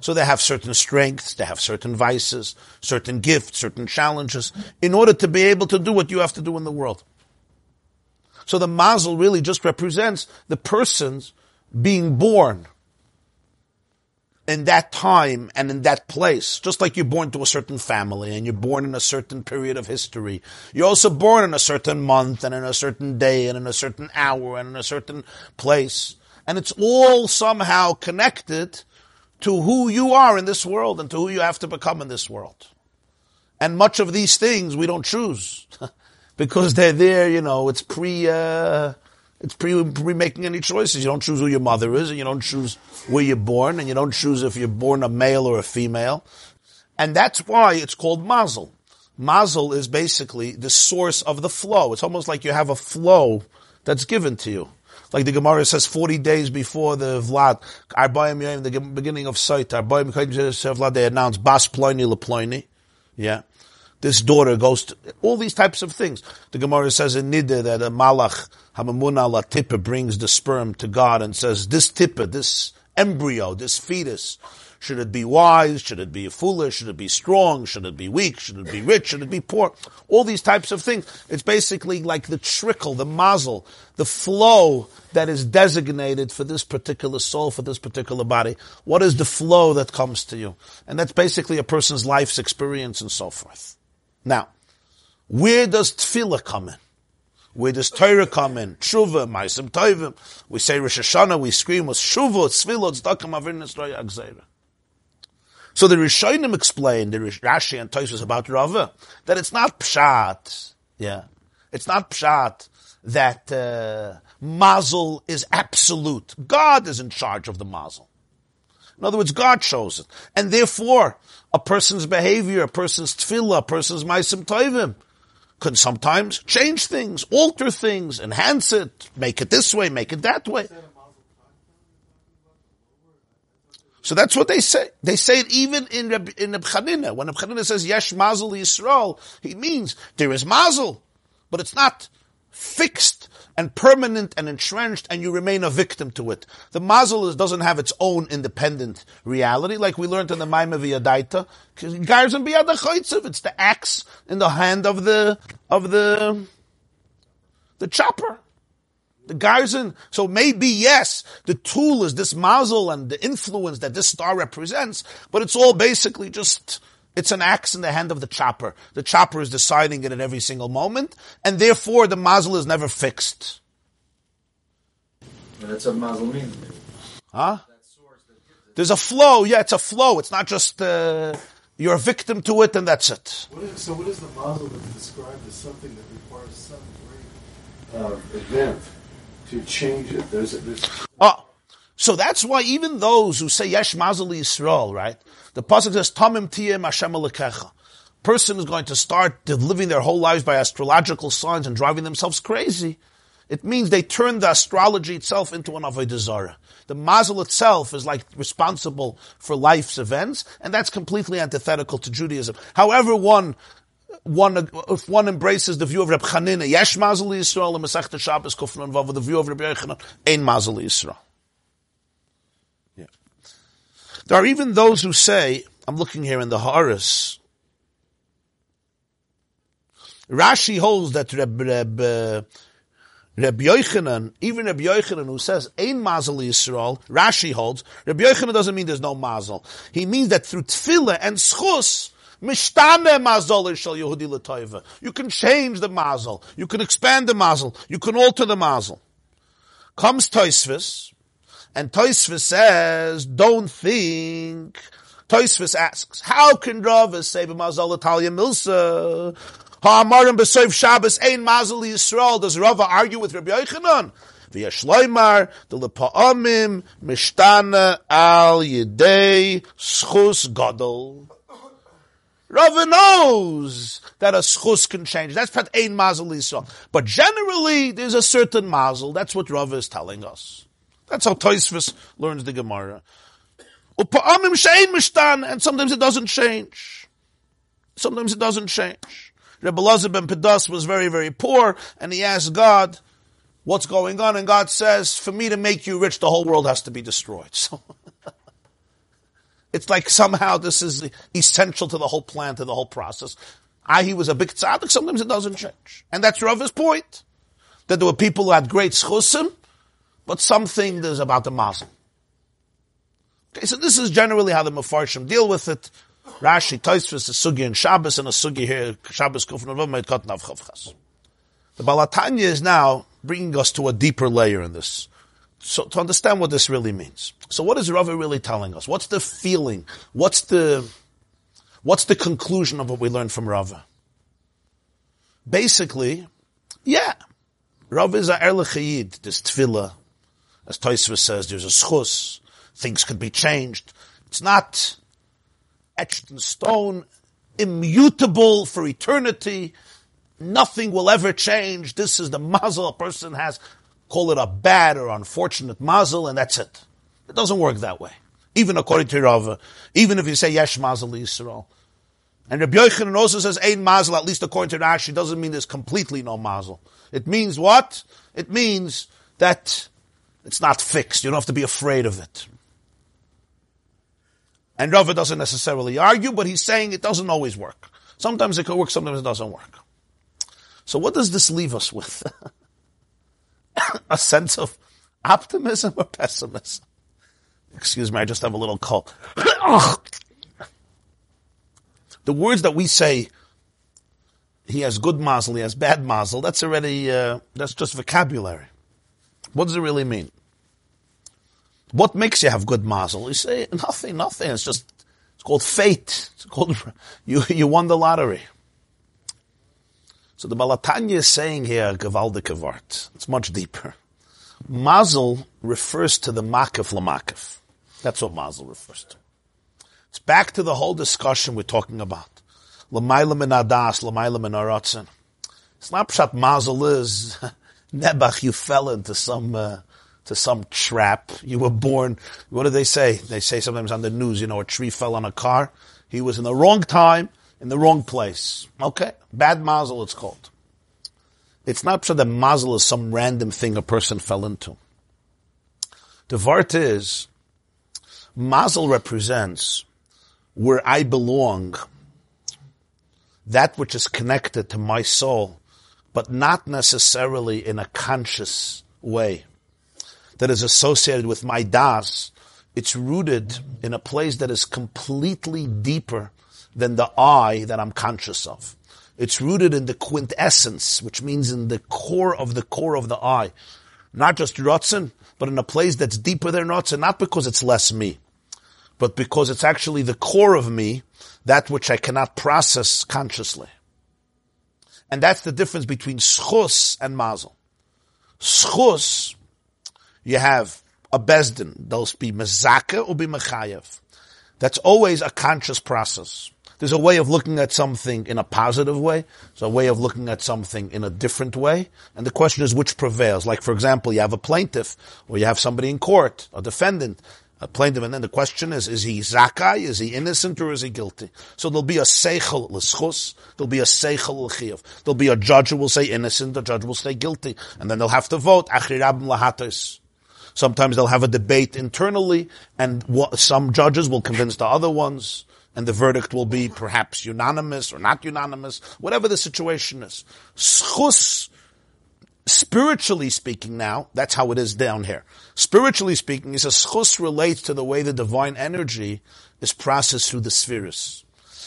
So they have certain strengths, they have certain vices, certain gifts, certain challenges, in order to be able to do what you have to do in the world. So the mazel really just represents the person's being born in that time and in that place, just like you're born to a certain family and you're born in a certain period of history, you're also born in a certain month and in a certain day and in a certain hour and in a certain place. And it's all somehow connected to who you are in this world and to who you have to become in this world. And much of these things we don't choose because they're there, you know, it's pre, uh, it's pre, pre making any choices. You don't choose who your mother is, and you don't choose where you're born, and you don't choose if you're born a male or a female. And that's why it's called mazel. Mazel is basically the source of the flow. It's almost like you have a flow that's given to you. Like the Gemara says, 40 days before the Vlad, Arbayim Yom, the beginning of Sait, Arbayim Vlad, they announce Bas Ploini Leploini. Yeah. This daughter goes to, all these types of things. The Gemara says in Nida that a Malach, Hamamuna La Tippa brings the sperm to God and says, this Tippa, this embryo, this fetus, should it be wise? Should it be foolish? Should it be strong? Should it be weak? Should it be rich? Should it be poor? All these types of things. It's basically like the trickle, the mazel, the flow that is designated for this particular soul, for this particular body. What is the flow that comes to you? And that's basically a person's life's experience and so forth. Now, where does tefillah come in? Where does Torah come in? Tshuva, Ma'asim Tovim. We say Rosh Hashanah, we scream with Shuva, Tzvila, Tzedakah, Mavir, Nisroya, Agzeira. So the Rishonim explained, the Rashi and Tosus about Rava, that it's not pshat, yeah, it's not pshat that uh, mazel is absolute. God is in charge of the mazel. In other words, God chose it. And therefore, a person's behavior, a person's tefillah, a person's maisim toivim, can sometimes change things, alter things, enhance it, make it this way, make it that way. So that's what they say. They say it even in Reb, in Chanina. When Reb Chanina says Yesh Mazel Yisrael, he means there is Mazel, but it's not fixed and permanent and entrenched, and you remain a victim to it. The Mazel doesn't have its own independent reality, like we learned in the Maimah V'Yadaita. Garzim B'Yad It's the axe in the hand of the of the the chopper. The Garzin, so maybe yes, the tool is this mazel and the influence that this star represents, but it's all basically just, it's an axe in the hand of the chopper. The chopper is deciding it at every single moment, and therefore the mazel is never fixed. That's what mazel means. Huh? There's a flow, yeah, it's a flow. It's not just, uh, you're a victim to it and that's it. What is, so what is the mazel that's described as something that requires some great uh, event to change it? There's, a, there's Oh, so that's why even those who say Yesh Mazel Yisrael, right? The pasuk says Tamim Tiyem Hashem Alekecha. Person is going to start living their whole lives by astrological signs and driving themselves crazy. It means they turn the astrology itself into an avodah zarah. The mazel itself is like responsible for life's events, and that's completely antithetical to Judaism. However, one one if one embraces the view of Reb Chanina, yesh mazel Yisrael, and Masechta Shabbos Kufran Vav, the view of Reb Yochanan, ein mazel Yisrael. Yeah. There are even those who say, I'm looking here in the Horus, Rashi holds that Reb, Reb, uh, Reb Yochanan, even Reb Yochanan who says, Ein Mazel Yisrael, Rashi holds, Reb Yochanan doesn't mean there's no Mazel. He means that through Tefillah and Schus, Mazel L'Toiva. You can change the Mazel. You can expand the Mazel. You can alter the Mazel. Comes Toisvis, and Toisvis says, don't think. Toisvis asks, how can Rava say b'mazal Italia Milsa? Ha'amarim b'soif Shabbos ein mazal Yisrael. Does Rava argue with Rabbi Yochanan? V'ya shloimar, the lepa'amim, mishtana al yedei schus gadol. Rava knows that a schus can change. That's pat ein mazel. But generally, there's a certain mazel. That's what Rava is telling us. That's how Toisvis learns the Gemara. And sometimes it doesn't change. Sometimes it doesn't change. Rebbe Lazar ben Pedas was very, very poor, and he asked God, what's going on? And God says, for me to make you rich, the whole world has to be destroyed. So it's like somehow this is essential to the whole plan, to the whole process. I, he was a big tzaddik, sometimes it doesn't change. And that's Rava's point. That there were people who had great schusim, but something is about the mazel. Okay, so this is generally how the Mefarshim deal with it. Rashi, Taisvis, a sugi and Shabbos, and a sugi here, Shabbos, Kufn Rav, Katan Avchavchas. The Balatanya is now bringing us to a deeper layer in this. So, to understand what this really means. So what is Rava really telling us? What's the feeling? What's the, what's the conclusion of what we learned from Rava? Basically, yeah, Rava is a erlechayid, this tefillah. As Taisvis says, there's a schus. Things could be changed. It's not etched in stone, immutable for eternity. Nothing will ever change. This is the mazel a person has. Call it a bad or unfortunate mazel, and that's it. It doesn't work that way. Even according to Rava, even if you say yesh mazel Yisrael. And Rabbi Yochanan also says ein mazel, at least according to Rashi, doesn't mean there's completely no mazel. It means what? It means that it's not fixed. You don't have to be afraid of it. And Rava doesn't necessarily argue, but he's saying it doesn't always work. Sometimes it can work, sometimes it doesn't work. So what does this leave us with? a sense of optimism or pessimism? Excuse me, I just have a little cold. the words that we say, he has good mazel, he has bad mazel, that's already, uh, that's just vocabulary. What does it really mean? What makes you have good mazel? You say nothing, nothing. It's just it's called fate. It's called you you won the lottery. So the Balatanya is saying here Gavaldike Vart. It's much deeper. Mazel refers to the makif lamakif. That's what mazel refers to. It's back to the whole discussion we're talking about. L'mayla min adas, l'mayla pshat mazel is, Nebach, you fell into some, uh, to some trap. You were born, what do they say? They say sometimes on the news, you know, a tree fell on a car. He was in the wrong time, in the wrong place. Okay. Bad mazel, it's called. It's not so that mazel is some random thing a person fell into. The vart is, mazel represents where I belong, that which is connected to my soul, but not necessarily in a conscious way, that is associated with my das. It's rooted in a place that is completely deeper than the I that I'm conscious of. It's rooted in the quintessence, which means in the core of the core of the I. Not just Ratzin, but in a place that's deeper than Ratzin, not because it's less me, but because it's actually the core of me, that which I cannot process consciously. And that's the difference between schus and mazel. Schus, you have a bezdin, they'll be mezaka or be mechayev. That's always a conscious process. There's a way of looking at something in a positive way. There's a way of looking at something in a different way. And the question is which prevails. Like, for example, you have a plaintiff or you have somebody in court, a defendant, a plaintiff, and then the question is, is he zakai, is he innocent, or is he guilty? So there'll be a seichel l'schus, there'll be a seichel l'chiyav. There'll be a judge who will say innocent, a judge will say guilty, and then they'll have to vote, lahatos. Sometimes they'll have a debate internally, and some judges will convince the other ones and the verdict will be perhaps unanimous or not unanimous, whatever the situation is. Schus, spiritually speaking now, that's how it is down here. Spiritually speaking, he says schus relates to the way the divine energy is processed through the spheres.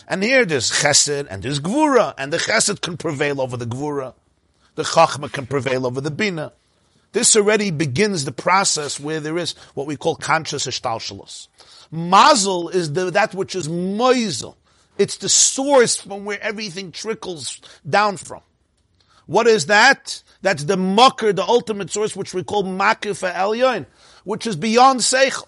And here there's chesed and there's gvura, and the chesed can prevail over the gvura. The chachma can prevail over the bina. This already begins the process where there is what we call conscious ishtalshalos. Mazel is the, that which is moizel. It's the source from where everything trickles down from. What is that? That's the mucker, the ultimate source, which we call makif elyon, which is beyond seichel.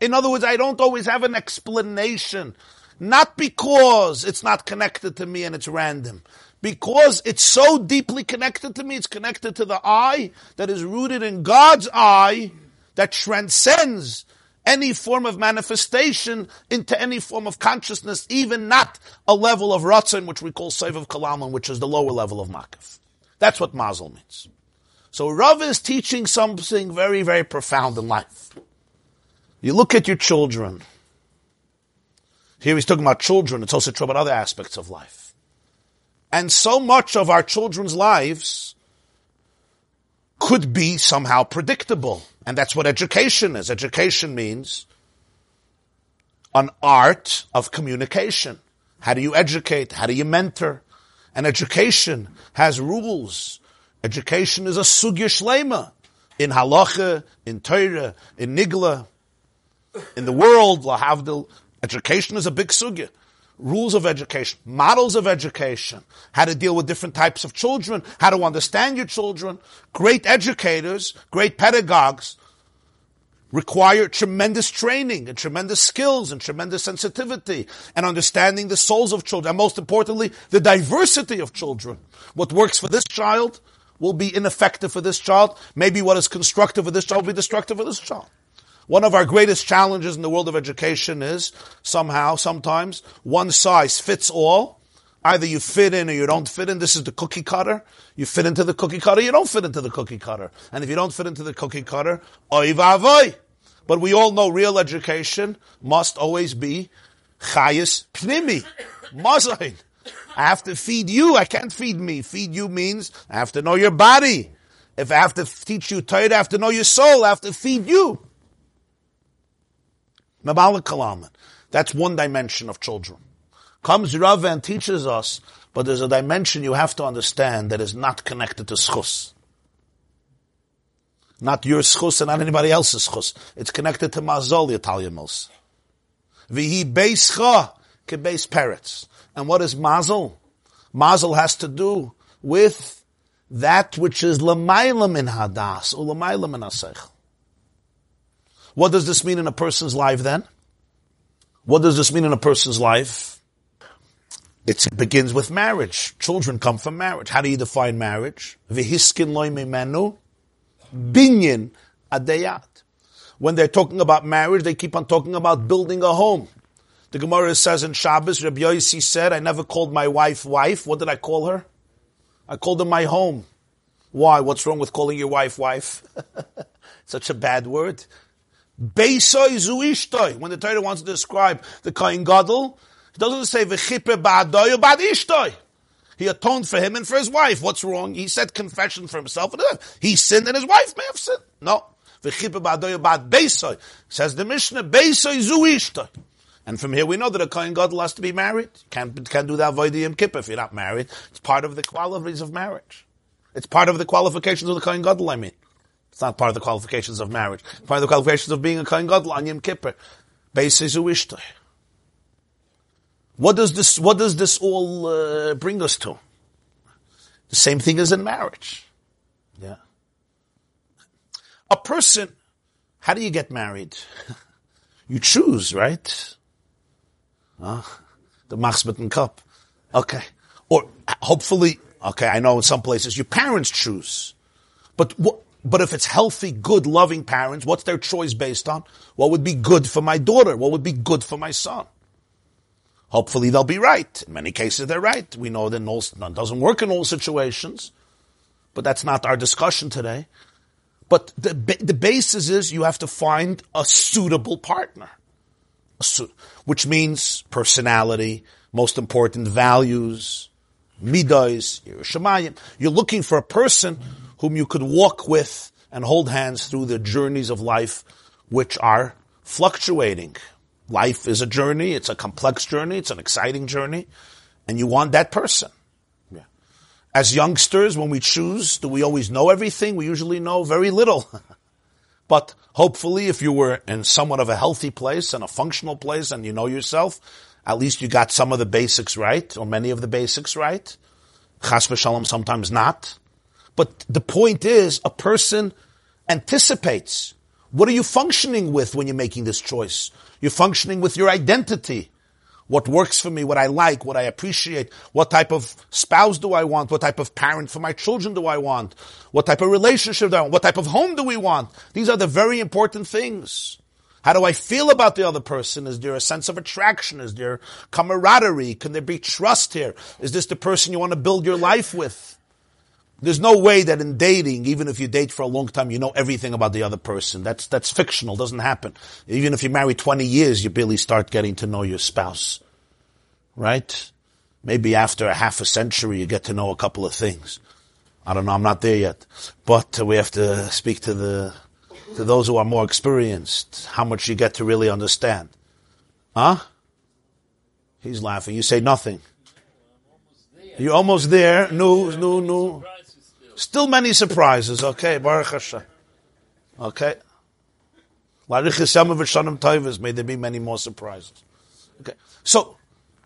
In other words, I don't always have an explanation. Not because it's not connected to me and it's random. Because it's so deeply connected to me, it's connected to the I that is rooted in God's eye that transcends any form of manifestation into any form of consciousness, even not a level of ratzon, which we call save of kalaman, which is the lower level of makif. That's what mazel means. So Rav is teaching something very, very profound in life. You look at your children. Here he's talking about children. It's also true about other aspects of life. And so much of our children's lives could be somehow predictable. And that's what education is. Education means an art of communication. How do you educate? How do you mentor? And education has rules. Education is a sugya shlema. In halacha, in Torah, in nigla, in the world, lahavdil, education is a big sugya rules of education, models of education, how to deal with different types of children, how to understand your children. Great educators, great pedagogues require tremendous training and tremendous skills and tremendous sensitivity and understanding the souls of children. And most importantly, the diversity of children. What works for this child will be ineffective for this child. Maybe what is constructive for this child will be destructive for this child. One of our greatest challenges in the world of education is somehow, sometimes, one size fits all. Either you fit in or you don't fit in. This is the cookie cutter. You fit into the cookie cutter, you don't fit into the cookie cutter. And if you don't fit into the cookie cutter, oy vavoy. But we all know real education must always be chayis pnimi. Mazain. I have to feed you. I can't feed me. Feed you means I have to know your body. If I have to teach you Torah, I have to know your soul. I have to feed you. That's one dimension of children. Comes Rav and teaches us, but there's a dimension you have to understand that is not connected to schus. Not your schus and not anybody else's schus. It's connected to mazol, the Italian most. Vihi beischa ke beis parrots. And what is mazel? Mazel has to do with that which is lamayla in hadas, or lamayla min aseichel. What does this mean in a person's life then? What does this mean in a person's life? It begins with marriage. Children come from marriage. How do you define marriage? V'hiskin loy mimenu, binyan adeyat. When they're talking about marriage, they keep on talking about building a home. The Gemara says in Shabbos, Rabbi Yossi said, I never called my wife wife. What did I call her? I called her my home. Why? What's wrong with calling your wife wife? Such a bad word. Beisoy zuishtoi. When the Torah wants to describe the Kohen Gadol, it doesn't say v'chipe ba'adoy or ba'ad ishtoi. He atoned for him and for his wife. What's wrong? He said confession for himself. He sinned and his wife may have sinned. No. V'chipe ba'adoy or ba'ad beisoy. Says the Mishnah, beisoy zuishtoi. And from here we know that a Kohen Gadol has to be married. Can't, can't do that Avodah Yom if you're not married. It's part of the qualities of marriage. It's part of the qualifications of the Kohen Gadol, I mean. It's not part of the qualifications of marriage. It's part of the qualifications of being a Kohen Gadol on Kippur. Beisis uishtoy. What does this, what does this all uh, bring us to? The same thing as in marriage. Yeah. A person, how do you get married? you choose, right? Huh? The machsbeten cup. Okay. Or hopefully, okay, I know in some places your parents choose. But what, but if it's healthy, good, loving parents, what's their choice based on? What would be good for my daughter? What would be good for my son? Hopefully they'll be right. In many cases they're right. We know that it doesn't work in all situations, but that's not our discussion today. But the, the basis is you have to find a suitable partner which means personality, most important values, midas, shemayim. You're looking for a person whom you could walk with and hold hands through the journeys of life, which are fluctuating. Life is a journey. It's a complex journey. It's an exciting journey. And you want that person. Yeah. As youngsters, when we choose, do we always know everything? We usually know very little. But hopefully, if you were in somewhat of a healthy place and a functional place and you know yourself, at least you got some of the basics right, or many of the basics right. Chas v'shalom, sometimes not. But the point is, a person anticipates. What are you functioning with when you're making this choice? You're functioning with your identity what works for me, what I like, what I appreciate, what type of spouse do I want, what type of parent for my children do I want, what type of relationship do I want, what type of home do we want. These are the very important things. How do I feel about the other person? Is there a sense of attraction? Is there camaraderie? Can there be trust here? Is this the person you want to build your life with? There's no way that in dating, even if you date for a long time, you know everything about the other person. That's, that's fictional, doesn't happen. Even if you marry 20 years, you barely start getting to know your spouse. Right? Maybe after a half a century, you get to know a couple of things. I don't know, I'm not there yet. But we have to speak to the, to those who are more experienced, how much you get to really understand. Huh? He's laughing. You say nothing. You're almost there. No, no, no. Still many surprises. Okay, Baruch Hashem. Okay. May there be many more surprises. Okay. So,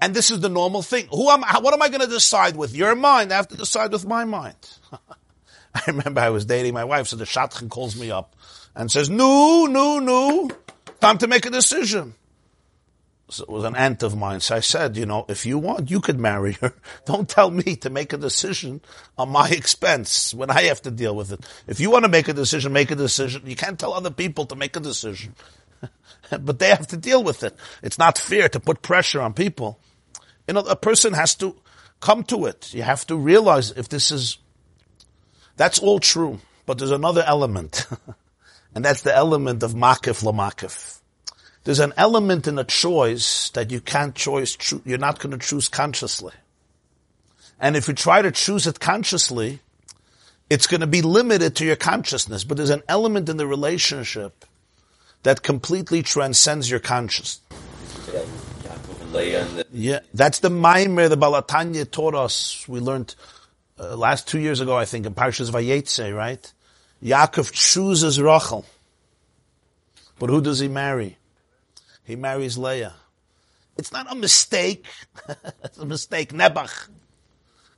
and this is the normal thing. Who am I, what am I going to decide with? Your mind. I have to decide with my mind. I remember I was dating my wife, so the shadchan calls me up and says, no, no, no, time to make a decision was an aunt of mine. So I said, you know, if you want, you could marry her. Don't tell me to make a decision on my expense when I have to deal with it. If you want to make a decision, make a decision. You can't tell other people to make a decision. but they have to deal with it. It's not fair to put pressure on people. You know, a person has to come to it. You have to realize if this is, that's all true. But there's another element. and that's the element of makif lamakif there's an element in a choice that you can't choose, you're not going to choose consciously. And if you try to choose it consciously, it's going to be limited to your consciousness. But there's an element in the relationship that completely transcends your consciousness. Yeah, that's the Maimer the Balatanya taught us. We learned uh, last two years ago, I think, in Parshas Vayetze, right? Yaakov chooses Rachel. But who does he marry? He marries Leah. It's not a mistake. it's a mistake. Nebuch.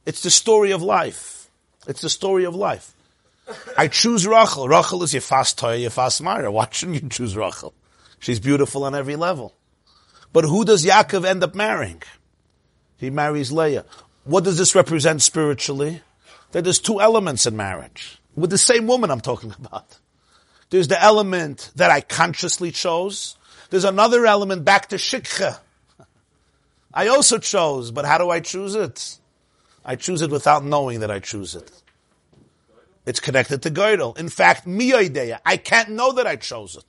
It's the story of life. It's the story of life. I choose Rachel. Rachel is your fast toy, your fast Mara. Why shouldn't you choose Rachel? She's beautiful on every level. But who does Yaakov end up marrying? He marries Leah. What does this represent spiritually? That there's two elements in marriage. With the same woman I'm talking about. There's the element that I consciously chose. There's another element back to shikha. I also chose, but how do I choose it? I choose it without knowing that I choose it. It's connected to Gödel. In fact, miyoideya, I can't know that I chose it.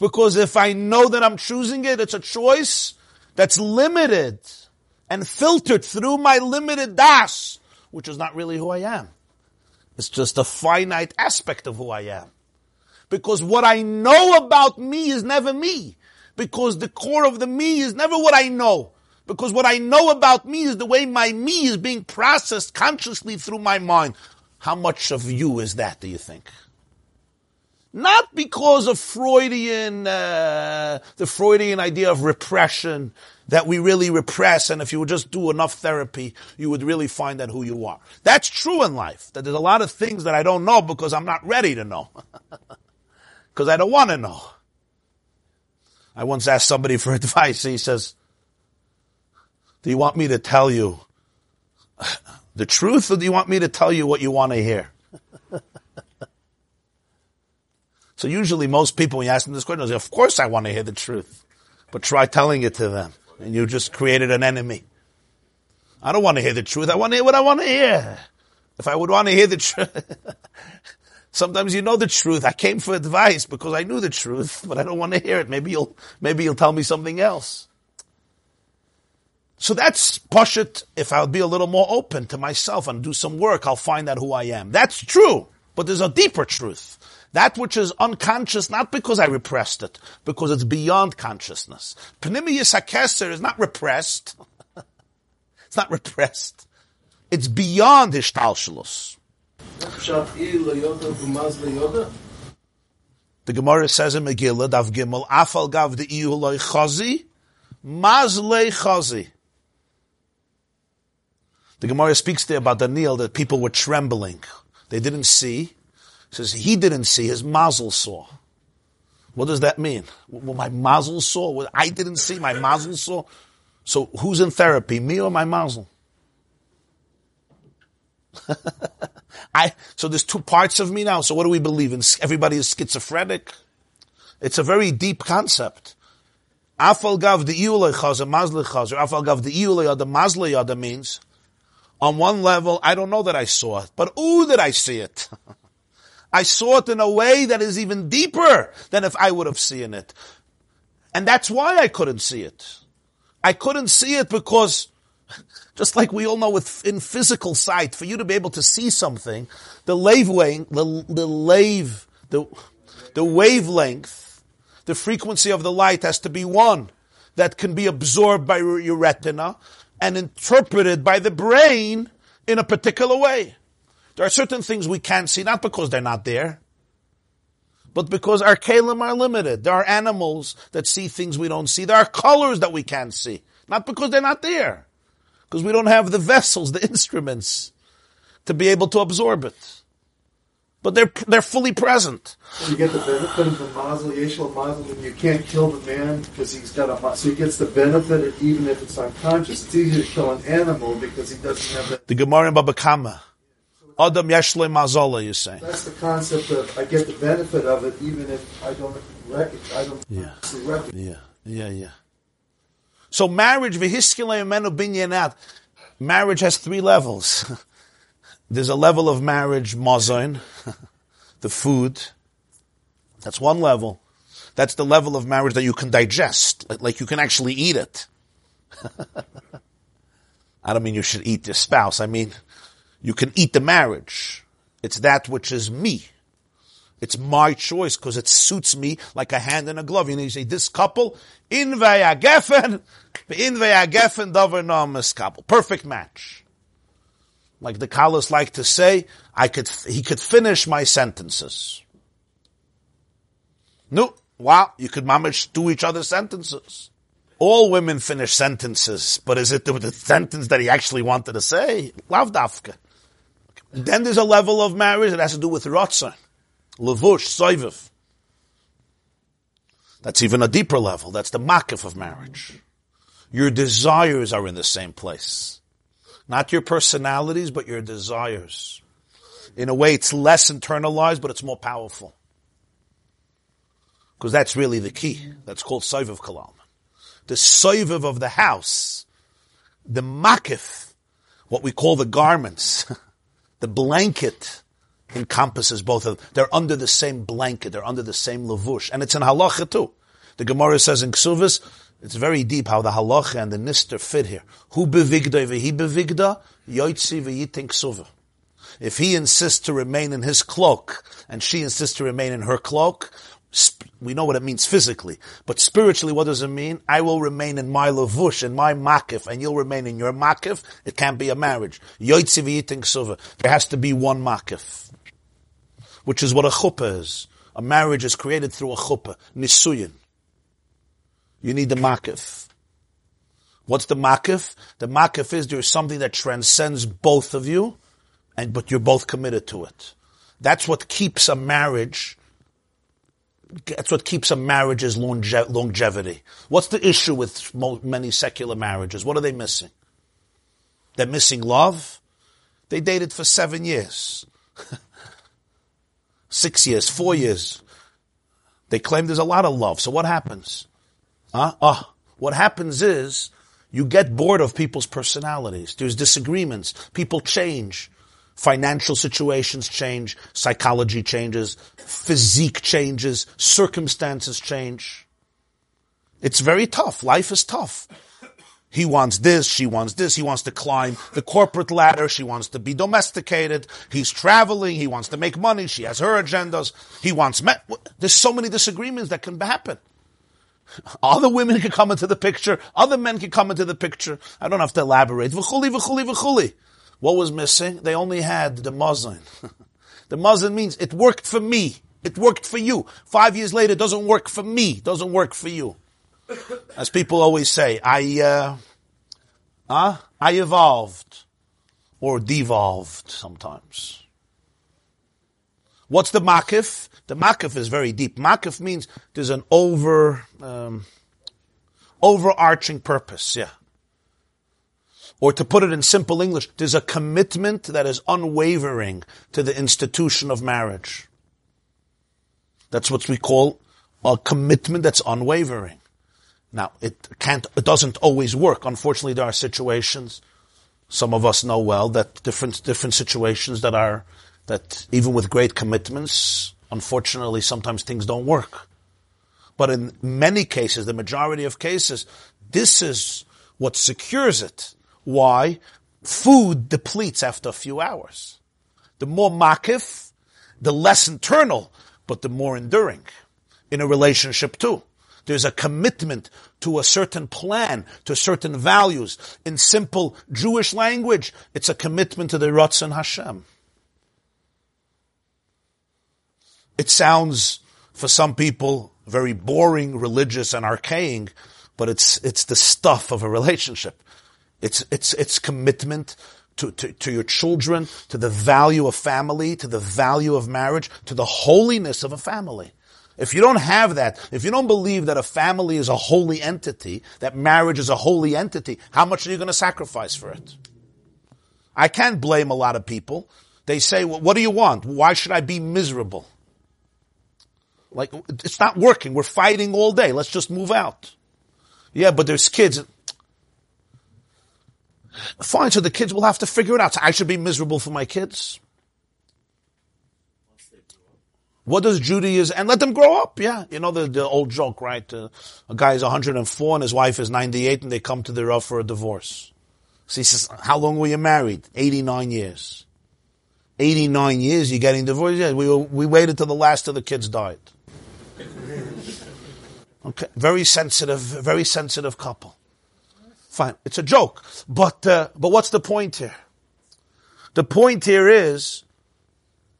Because if I know that I'm choosing it, it's a choice that's limited and filtered through my limited das, which is not really who I am. It's just a finite aspect of who I am. Because what I know about me is never me. Because the core of the me is never what I know. Because what I know about me is the way my me is being processed consciously through my mind. How much of you is that, do you think? Not because of Freudian, uh, the Freudian idea of repression, that we really repress, and if you would just do enough therapy, you would really find out who you are. That's true in life, that there's a lot of things that I don't know because I'm not ready to know. Because I don't want to know. I once asked somebody for advice, he says, do you want me to tell you the truth or do you want me to tell you what you want to hear? so usually most people, when you ask them this question, they say, of course I want to hear the truth. But try telling it to them and you just created an enemy. I don't want to hear the truth. I want to hear what I want to hear. If I would want to hear the truth, sometimes you know the truth. I came for advice because I knew the truth, but I don't want to hear it. Maybe you'll, maybe you'll tell me something else. So that's Pashut. If I'll be a little more open to myself and do some work, I'll find out who I am. That's true. But there's a deeper truth. That which is unconscious, not because I repressed it, because it's beyond consciousness. Pnimius HaKeser is not repressed. it's not repressed. It's beyond Hishtalshelus. The Gemara says in Megillah, Daf Gimel, Afal Gav the Iuloi Chazi, Mazlei Chazi. The Gemara speaks there about Daniel that people were trembling. They didn't see. Says he didn't see, his mazel saw. What does that mean? Well, my mazel saw. Well, I didn't see, my mazel saw. So who's in therapy, me or my mazel? I, so there's two parts of me now. So what do we believe in? Everybody is schizophrenic. It's a very deep concept. Afal gav the iulay chazer, mazle. Afal gav the mazle yada means on one level, I don't know that I saw it, but ooh, did I see it. I saw it in a way that is even deeper than if I would have seen it. And that's why I couldn't see it. I couldn't see it because, just like we all know with, in physical sight, for you to be able to see something, the wavelength, the, the lave, the, the wavelength, the frequency of the light has to be one that can be absorbed by your retina, and interpreted by the brain in a particular way. There are certain things we can't see, not because they're not there, but because our kalim are limited. There are animals that see things we don't see. There are colors that we can't see, not because they're not there, because we don't have the vessels, the instruments to be able to absorb it but they're they're fully present. You get the benefit of the mazel, yeshua mazel, and you can't kill the man because he's got a so he gets the benefit of, even if it's unconscious. It's easier to kill an animal because he doesn't have that. The Gemara in Baba Kama. Adam Yeshle Mazola, you say. That's the concept of I get the benefit of it even if I don't recognize, I don't yeah. recognize. Yeah, yeah, yeah. So marriage. Marriage has three levels. There's a level of marriage, mazon, the food. That's one level. That's the level of marriage that you can digest, like you can actually eat it. I don't mean you should eat your spouse. I mean, you can eat the marriage. It's that which is me. It's my choice because it suits me like a hand in a glove. You know, you say this couple in vayagefen, in vayagefen davar no couple, perfect match. Like the Kalas like to say, I could, he could finish my sentences. No, wow, you could mamish do each other's sentences. All women finish sentences, but is it the, the sentence that he actually wanted to say? Lav dafka. Then there's a level of marriage that has to do with Ratzon. Levush, Soiviv. That's even a deeper level. That's the makif of marriage. Your desires are in the same place. Not your personalities, but your desires. In a way, it's less internalized, but it's more powerful. Because that's really the key. That's called Soiviv Kol Almin. The Soiviv of the house, the makif, what we call the garments, the blanket, encompasses both of them. They're under the same blanket. They're under the same lavush. And it's in halacha too. The Gemara says in Ksuvis, it's very deep how the halacha and the nister fit here. Who bevigda vehi bevigda, yoitzi v'yitin ksuva. If he insists to remain in his cloak, and she insists to remain in her cloak, we know what it means physically. But spiritually, what does it mean? I will remain in my lavush, in my makif, and you'll remain in your makif. It can't be a marriage. There has to be one makif. Which is what a chuppah is. A marriage is created through a chuppah. Nisuyin. You need the makif. What's the makif? The makif is there's something that transcends both of you, and but you're both committed to it. That's what keeps a marriage. That's what keeps a marriage's longe- longevity. What's the issue with mo- many secular marriages? What are they missing? They're missing love. They dated for seven years, six years, four years. They claim there's a lot of love. So what happens? Huh? Oh, what happens is you get bored of people's personalities. There's disagreements. People change. Financial situations change. Psychology changes. Physique changes. Circumstances change. It's very tough. Life is tough. He wants this, she wants this, he wants to climb the corporate ladder, she wants to be domesticated, he's traveling, he wants to make money, she has her agendas, he wants me- There's so many disagreements that can happen. Other women can come into the picture. Other men can come into the picture. I don't have to elaborate. V'chuli, v'chuli, v'chuli. What was missing? They only had the muzzin. the muzzin means it worked for me. It worked for you. Five years later, it doesn't work for me. Doesn't work for you. As people always say, I, uh, I evolved. Or devolved sometimes. What's the makif? The makif is very deep. Makif means there's an over, um, overarching purpose, yeah. Or to put it in simple English, there's a commitment that is unwavering to the institution of marriage. That's what we call a commitment that's unwavering. Now, it can't, it doesn't always work. Unfortunately, there are situations, some of us know well, that different, different situations that are, that even with great commitments, unfortunately, sometimes things don't work. But in many cases, the majority of cases, this is what secures it. Why? Food depletes after a few hours. The more makif, the less internal, but the more enduring. In a relationship too. There's a commitment to a certain plan, to certain values. In simple Jewish language, it's a commitment to the Ratzon Hashem. It sounds, for some people, very boring, religious, and archaic, but it's, it's the stuff of a relationship. It's, it's, it's commitment to, to, to your children, to the value of family, to the value of marriage, to the holiness of a family. If you don't have that, if you don't believe that a family is a holy entity, that marriage is a holy entity, how much are you going to sacrifice for it? I can't blame a lot of people. They say, well, what do you want? Why should I be miserable? Like, it's not working. We're fighting all day. Let's just move out. Yeah, but there's kids. Fine, so the kids will have to figure it out. So I should be miserable for my kids. What does Judaism, and let them grow up, yeah. You know the, the old joke, right? Uh, a guy is 104 and his wife is 98 and they come to the Rav for a divorce. So he says, how long were you married? 89 years. 89 years, you're getting divorced? Yeah, we, we waited till the last of the kids died. Okay, very sensitive, very sensitive couple. Fine, it's a joke, but uh, but what's the point here? The point here is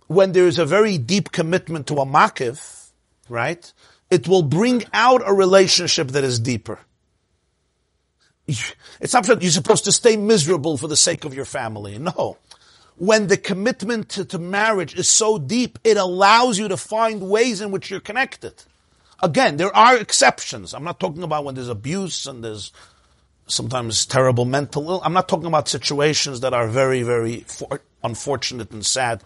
when there is a very deep commitment to a makif, right? It will bring out a relationship that is deeper. It's not that you're supposed to stay miserable for the sake of your family. No. when the commitment to, to marriage is so deep, it allows you to find ways in which you're connected. Again, there are exceptions. I'm not talking about when there's abuse and there's sometimes terrible mental ill. I'm not talking about situations that are very, very for, unfortunate and sad.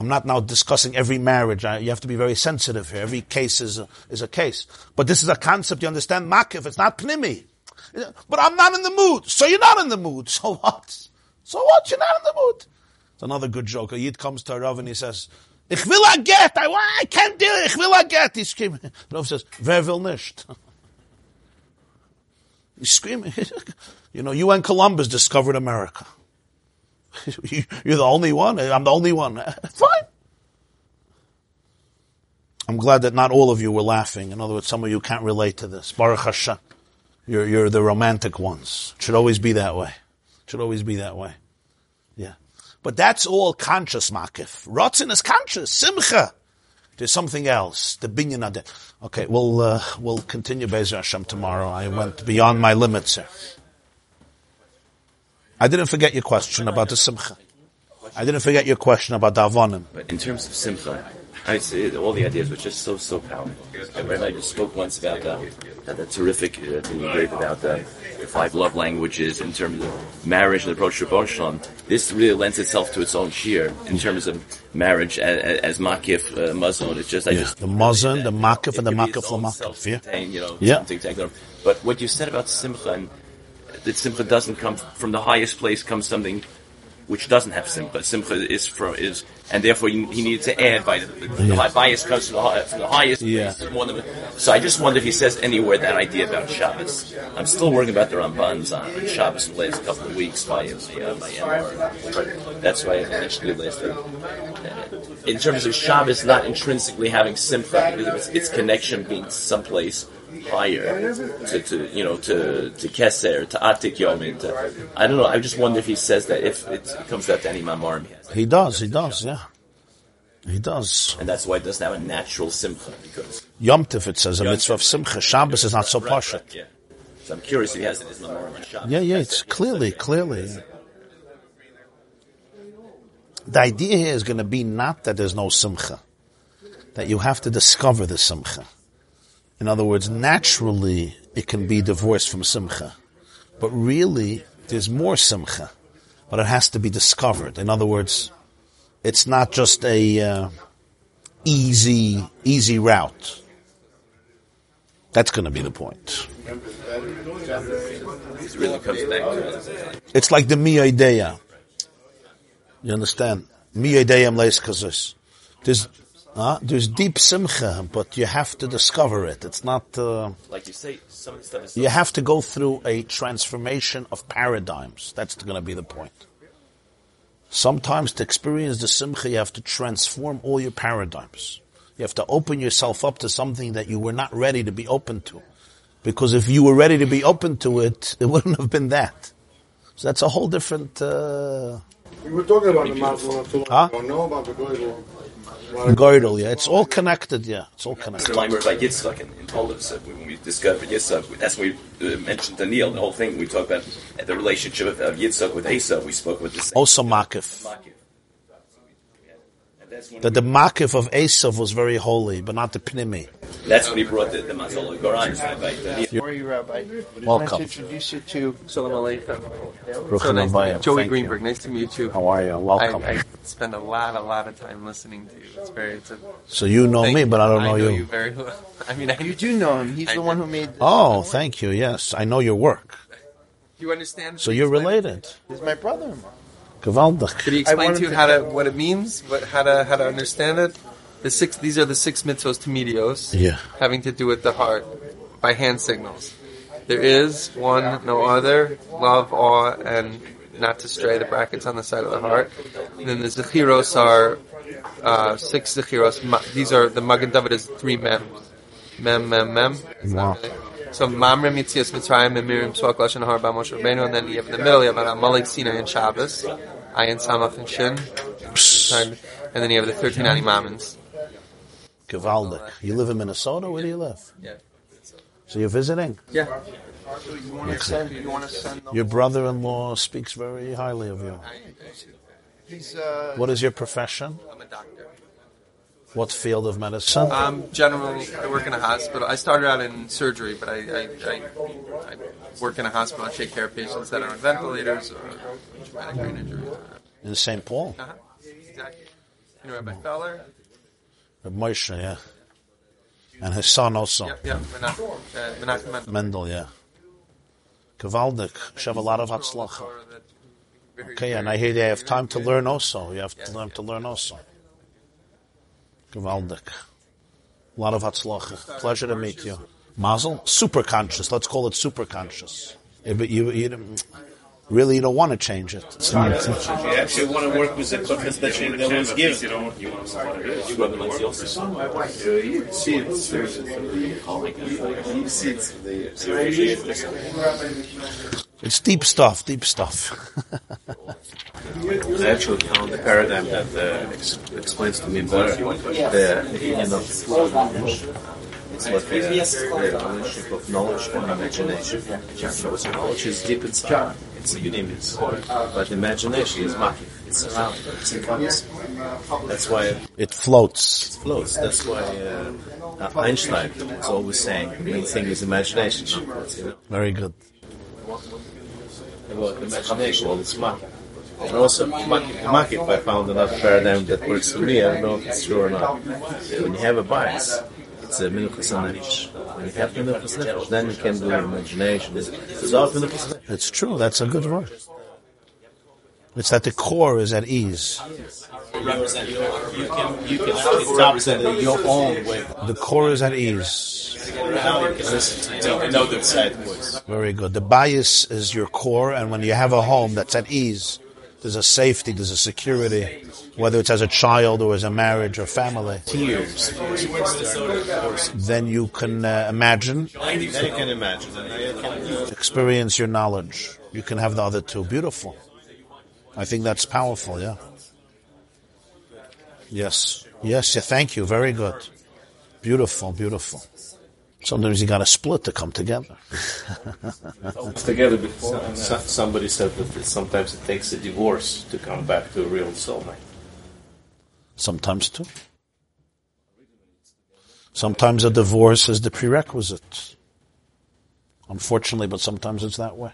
I'm not now discussing every marriage. I, you have to be very sensitive here. Every case is a, is a case. But this is a concept you understand. Makif, it's not pnimi. But I'm not in the mood. So you're not in the mood. So what? So what? You're not in the mood. It's another good joke. A Yid comes to a Rav and he says, Ich will a get. I, I can't do it. Ich will a get. He's screaming. Rav says, Wer will nicht? He's screaming. you know, you and Columbus discovered America. You're the only one. I'm the only one. Fine. I'm glad that not all of you were laughing. In other words, some of you can't relate to this. Baruch Hashem. You're, you're the romantic ones. It should always be that way. It should always be that way. Yeah. But that's all conscious makif. Rotzin is conscious. Simcha. There's something else. The binyan. Okay, we'll, uh, we'll continue Bezer Hashem tomorrow. I went beyond my limits here. I didn't forget your question about the simcha. I didn't forget your question about the avonim. But in terms of simcha, I see all the ideas were just so so powerful. Rabbi just spoke once about uh, that, that terrific uh, thing you gave about uh, the five love languages in terms of marriage and the approach to Boshon. This really lends itself to its own shiur in terms of marriage as, as makif uh. It's just I Yeah, just the mazon, the makif, and the can be its makif own yeah. You know, Yeah. something to take note of. But what you said about simcha and that simcha doesn't come from the highest place comes something which doesn't have simcha. Simcha is from is, and therefore he, he needed to add by the, the, Yeah. high bias comes from the, from the highest Yeah. than, so I just wonder if he says anywhere that idea about Shabbos. I'm still working about the Ramban's on, on Shabbos in the last couple of weeks by by, uh, by MR. That's why I initially last week. Uh, In terms of Shabbos not intrinsically having simcha, because of its, its connection being someplace higher to, to you know to to Keser, to Atik Yomin, to I don't know. I just wonder if he says that if it comes out to any Mamarim he has, He does, he does, yeah. He does. and that's why it doesn't have a natural simcha because Yom Tif, it says, a mitzvah of simcha. Shabbos is not so Right, pasha. right, yeah. So I'm curious if he has it as Mamarim on Shabbos. Yeah, yeah, it's clearly, clearly. The idea here is going to be not that there's no simcha, that you have to discover the simcha. In other words, naturally it can be divorced from simcha, but really there's more simcha, but it has to be discovered. In other words, it's not just a uh, easy, easy route. That's going to be the point. It's like the mi idea. You understand? Mi idea leis kazis. There's, uh, there's deep simcha, but you have to discover it. It's not, uh, Like you say, some of the stuff is you have to go through a transformation of paradigms. That's going to be the point. Sometimes to experience the simcha, you have to transform all your paradigms. You have to open yourself up to something that you were not ready to be open to. Because if you were ready to be open to it, it wouldn't have been that. So that's a whole different, uh, We were talking about the mountain not too long Huh? ago. Know about the Gödel. girdle, yeah. It's all connected, yeah. It's all connected. the line by Yitzchak in, in Tolos, uh, when we discovered Yitzchak, that's when we uh, mentioned Daniel, the whole thing. We talked about uh, the relationship of, of Yitzchak with Esau. We spoke with the same Also makif. Makif. And that's when, That the makif of Esav was very holy, but not the pnimi. that's what he brought the, the Mazal Goran by Daniel. How are you, Rabbi? Welcome. Nice to introduce you to Shalom Aleichem. So nice, Havayim. Joey Thank you. Greenberg, nice to meet you. How are you? Welcome. I, I spend a lot, a lot of time listening to you. It's very, it's a, so you know me, but I don't know, I know you. you very well. I mean, I, You do know him. He's I the do. one who made. Oh, thank you. Yes, I know your work. you understand? So you're related. He's my brother-in-law. Gewaldig. Did he I explain to you to how to tell- what it means, what, how to how to understand it? The six. These are the six mitzvos to medios, Yeah. having to do with the heart by hand signals. There is one, no other, love, awe, and not to stray. The brackets on the side of the heart. And then the zechiros are uh, six zechiros. These are the Magen David is three mem, mem, mem, mem. Wow. So Mamre Mitzias Mitzrayim and Miriam Tzvak Lashon Har Ba Moshe Rabbeinu, and then you have in the middle you have Amalek Sinai and Shabbos, Ayin Samach and Shin, and and then you have the thirteen Ani Maamins. Gewaldig. You live in Minnesota? Where do you live? Yeah. So you're visiting? Yeah. You want to send? You want to send? Your brother-in-law speaks very highly of you. He's, uh, What is your profession? I'm a doctor. What field of medicine? Um, general. I work in a hospital. I started out in surgery, but I, I, I, I work in a hospital. I take care of patients that are on ventilators or traumatic brain injuries. In St. Paul? Uh-huh. Exactly. You know Rabbi Feller? Reb Moshe, yeah. And his son also. Yep, yep. Menachem, uh, Menachem Mendel. Mendel, yeah. You have a lot of Hatzlacha. Okay, and I hear they have time to learn also. You have to learn to learn also. Gewaldig. A lot of Hatzlacha. Pleasure to meet you. Mazel? Super conscious. Let's call it super conscious. Yeah, but you, you don't- really you don't want to change it. It's not- You actually want to work with the purpose that you- that was given. You got the Nancy uh, also. It's deep stuff, deep stuff. Actually found the paradigm that uh, ex- explains to me better the opinion of it's what the, the ownership of knowledge and imagination. Because knowledge is deep inside, it's a unimis. But imagination is makif, it's around, it's. That's why it it floats. floats. That's why uh, uh, Einstein is always saying the main thing is imagination. not words, You know? Very good. About imagination and it's makif. And also, makif, makif, I found another paradigm that works for me. I don't know if it's true or not. When you have a bias, it's a minuchas nefesh. When you have minuchas nefesh, then you can do imagination. It's without minuchas nefesh. It's true. That's a good word. It's that the core is at ease. Represent your, you can, you can actually represent your own way. The core is at ease. Very good. The bias is your core, and when you have a home that's at ease, there's a safety, there's a security, whether it's as a child or as a marriage or family. Tears. Then you can uh, imagine, you can imagine. Experience your knowledge. You can have the other two. Beautiful. I think that's powerful. Yeah. Yes. Yes. Yeah. Thank you. Very good. Beautiful. Beautiful. Sometimes you got to split to come together. It's together before. and So- Somebody said that it- sometimes it takes a divorce to come back to a real soulmate. Sometimes too. Sometimes a divorce is the prerequisite. Unfortunately, but sometimes it's that way.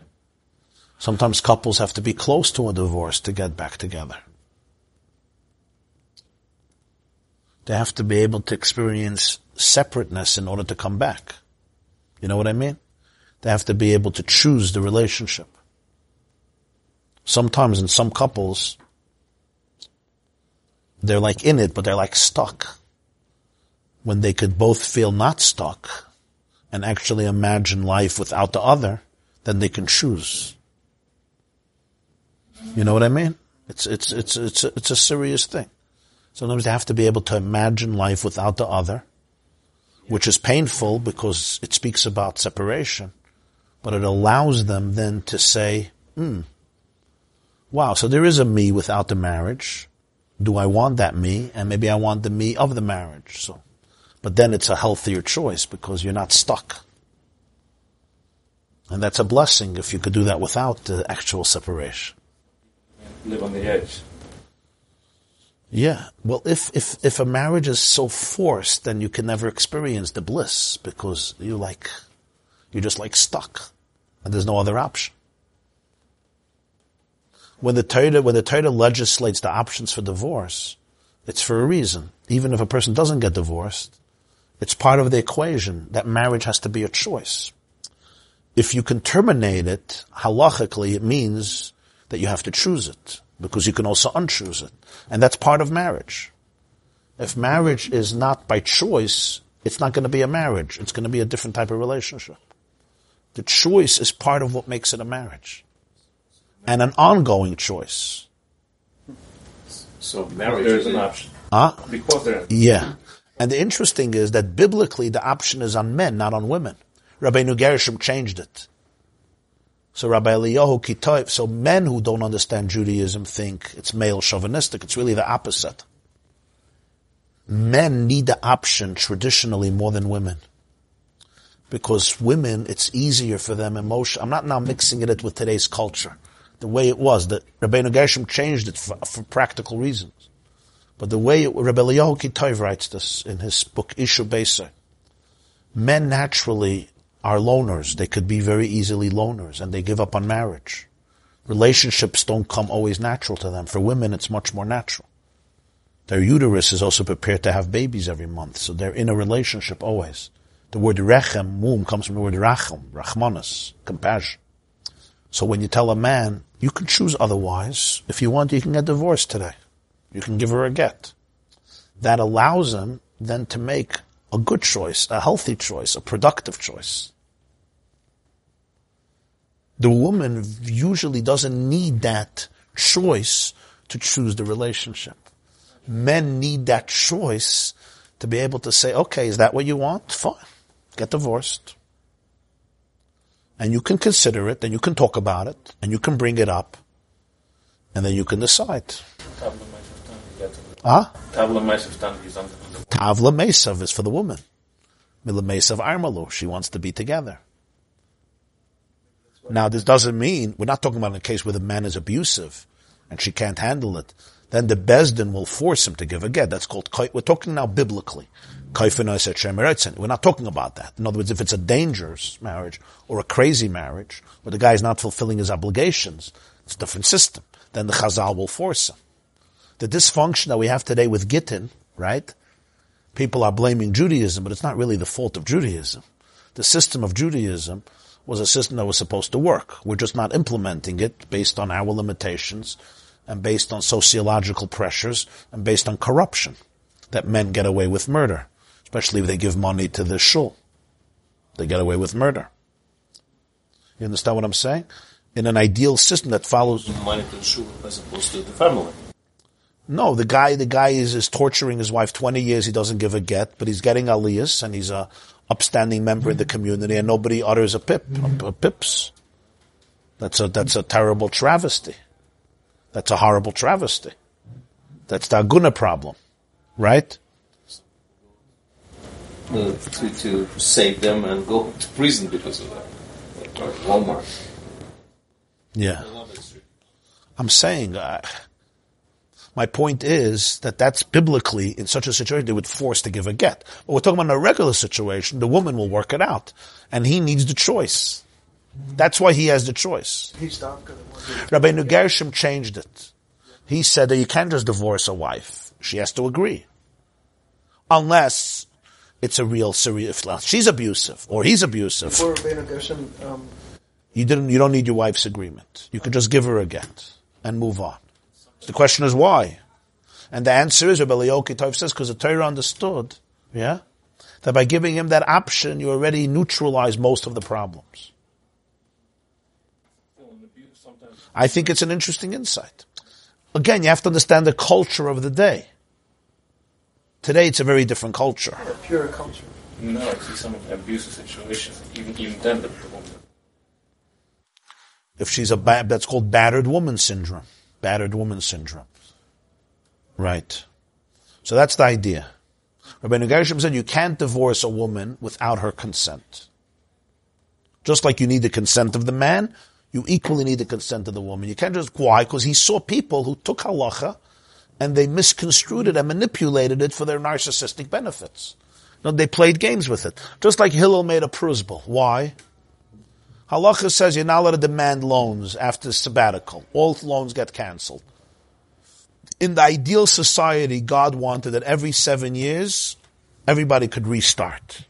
Sometimes couples have to be close to a divorce to get back together. They have to be able to experience separateness in order to come back. You know what I mean? They have to be able to choose the relationship. Sometimes in some couples, they're like in it, but they're like stuck. When they could both feel not stuck and actually imagine life without the other, then they can choose. You know what I mean? It's, it's, it's, it's, a, it's a serious thing. Sometimes they have to be able to imagine life without the other, which is painful because it speaks about separation, but it allows them then to say, hmm, wow, so there is a me without the marriage. Do I want that me? And maybe I want the me of the marriage. So, but then it's a healthier choice because you're not stuck. And that's a blessing if you could do that without the actual separation. Live on the edge. Yeah. Well, if, if, if a marriage is so forced, then you can never experience the bliss because you like, you're just like stuck and there's no other option. When the Torah, when the Torah legislates the options for divorce, it's for a reason. Even if a person doesn't get divorced, it's part of the equation that marriage has to be a choice. If you can terminate it, halachically, it means that you have to choose it because you can also unchoose it. And that's part of marriage. If marriage is not by choice, it's not going to be a marriage. It's going to be a different type of relationship. The choice is part of what makes it a marriage. And an ongoing choice. So marriage is an option. Huh? Because there are- Yeah. And the interesting is that biblically the option is on men, not on women. Rabbi Gershom changed it. So Rabbi Eliyahu Kitoiv, so men who don't understand Judaism think it's male chauvinistic. It's really the opposite. Men need the option traditionally more than women. Because women, it's easier for them emotion. I'm not now mixing it with today's culture. the way it was. That Rabbeinu Gershom changed it for, for practical reasons. But the way it, Rebbe Eliyahu Kitov writes this in his book Ishu Beiser. Men naturally are loners. They could be very easily loners and they give up on marriage. Relationships don't come always natural to them. For women, it's much more natural. Their uterus is also prepared to have babies every month, so they're in a relationship always. The word rechem, womb, comes from the word racham, rachmanis, compassion. So when you tell a man, you can choose otherwise. If you want, you can get divorced today. You can give her a get. That allows him then to make a good choice, a healthy choice, a productive choice. The woman usually doesn't need that choice to choose the relationship. Men need that choice to be able to say, okay, is that what you want? Fine. Get divorced. And you can consider it, and you can talk about it, and you can bring it up, and then you can decide. Huh? Tavla Mesav Tavla Mesav is for the woman. Mila Mesav Armalu, she wants to be together. Now, this doesn't mean, we're not talking about a case where the man is abusive and she can't handle it. Then the Besdin will force him to give a get. That's called, we're talking now biblically. We're not talking about that. In other words, if it's a dangerous marriage or a crazy marriage, where the guy is not fulfilling his obligations, it's a different system. Then the Chazal will force him. The dysfunction that we have today with Gittin, right? People are blaming Judaism, but it's not really the fault of Judaism. The system of Judaism was a system that was supposed to work. We're just not implementing it based on our limitations and based on sociological pressures and based on corruption that men get away with murder, especially if they give money to the shul. They get away with murder. You understand what I'm saying? In an ideal system that follows money to the shul as opposed to the family. No, the guy, the guy is, is torturing his wife 20 years. He doesn't give a get, but he's getting aliyas and he's a upstanding member in the community and nobody utters a pip, a, a pips. That's a, that's a terrible travesty. That's a horrible travesty. That's the Aguna problem, right? Uh, to, to save them and go to prison because of that. Or Walmart. Yeah. I'm saying, uh, my point is that that's biblically, in such a situation, they would force to give a get. But we're talking about a regular situation, the woman will work it out. And he needs the choice. That's why he has the choice. Rabbi Gershom changed it. He said that you can't just divorce a wife. She has to agree. Unless it's a real serious, she's abusive, or he's abusive. Before Rabbi Gershom, um, you didn't, you don't need your wife's agreement. You can just give her a get and move on. The question is why? And the answer is, Rabbi Tov says, because the Torah understood, yeah, that by giving him that option, you already neutralize most of the problems. I think it's an interesting insight. Again, you have to understand the culture of the day. Today, it's a very different culture. a pure culture. No, I see some abusive situations, even, even then the woman. If she's a bad, that's called battered woman syndrome battered woman syndrome. Right. So that's the idea. Rabbi Gershom said you can't divorce a woman without her consent. Just like you need the consent of the man, you equally need the consent of the woman. You can't just, why? Because he saw people who took halacha and they misconstrued it and manipulated it for their narcissistic benefits. Know, they played games with it. Just like Hillel made a prusbul. Why? Halacha says you're not allowed to demand loans after sabbatical. All loans get canceled. In the ideal society, God wanted that every seven years, everybody could restart.